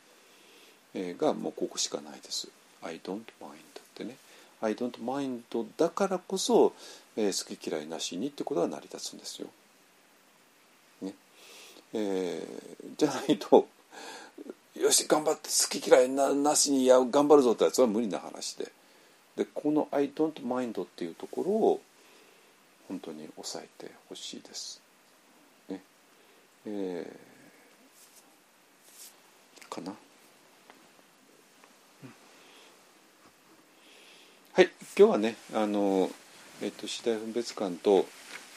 えー、がもうここしかないです。I don't mind ってね。I don't mind だからこそ、えー、好き嫌いなしにってことが成り立つんですよ、ね。えー、じゃないとよし頑張って好き嫌いななしにや頑張るぞってやつは無理な話で。でこの「I don't mind」っていうところを本当に抑えてほしいです。えー、かな？はい、今日はね、あの、えっと、次第分別感と、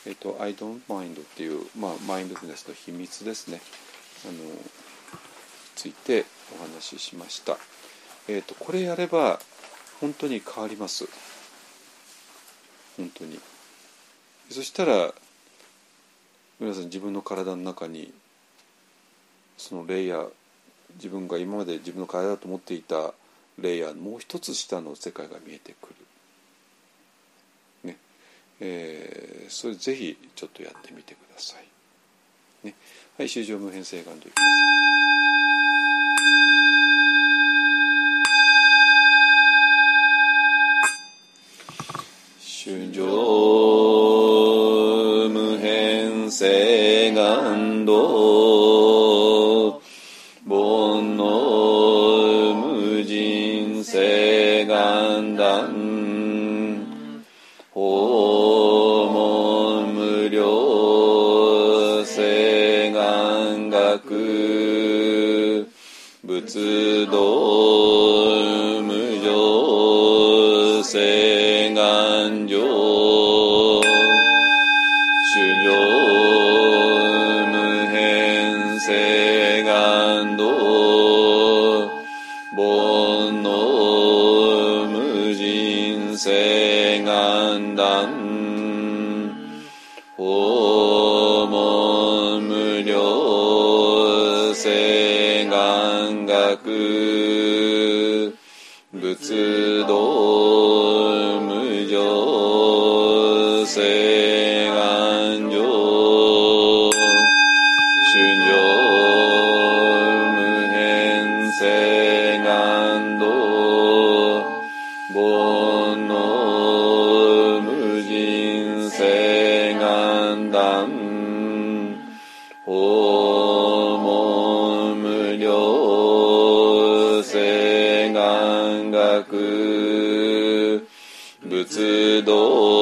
えっと、I don't mind っていう、まあ、マインドフルネスの秘密ですね。あの、ついてお話ししました。えっと、これやれば、本当に変わります。本当に。そしたら、皆さん自分の体の中にそのレイヤー自分が今まで自分の体だと思っていたレイヤーもう一つ下の世界が見えてくる、ね。えー、それぜひちょっとやってみてください、ね、はい終上無変性願といきます。修上。無変性願道煩悩無人性願断訪問無料性願学仏道無常性道仏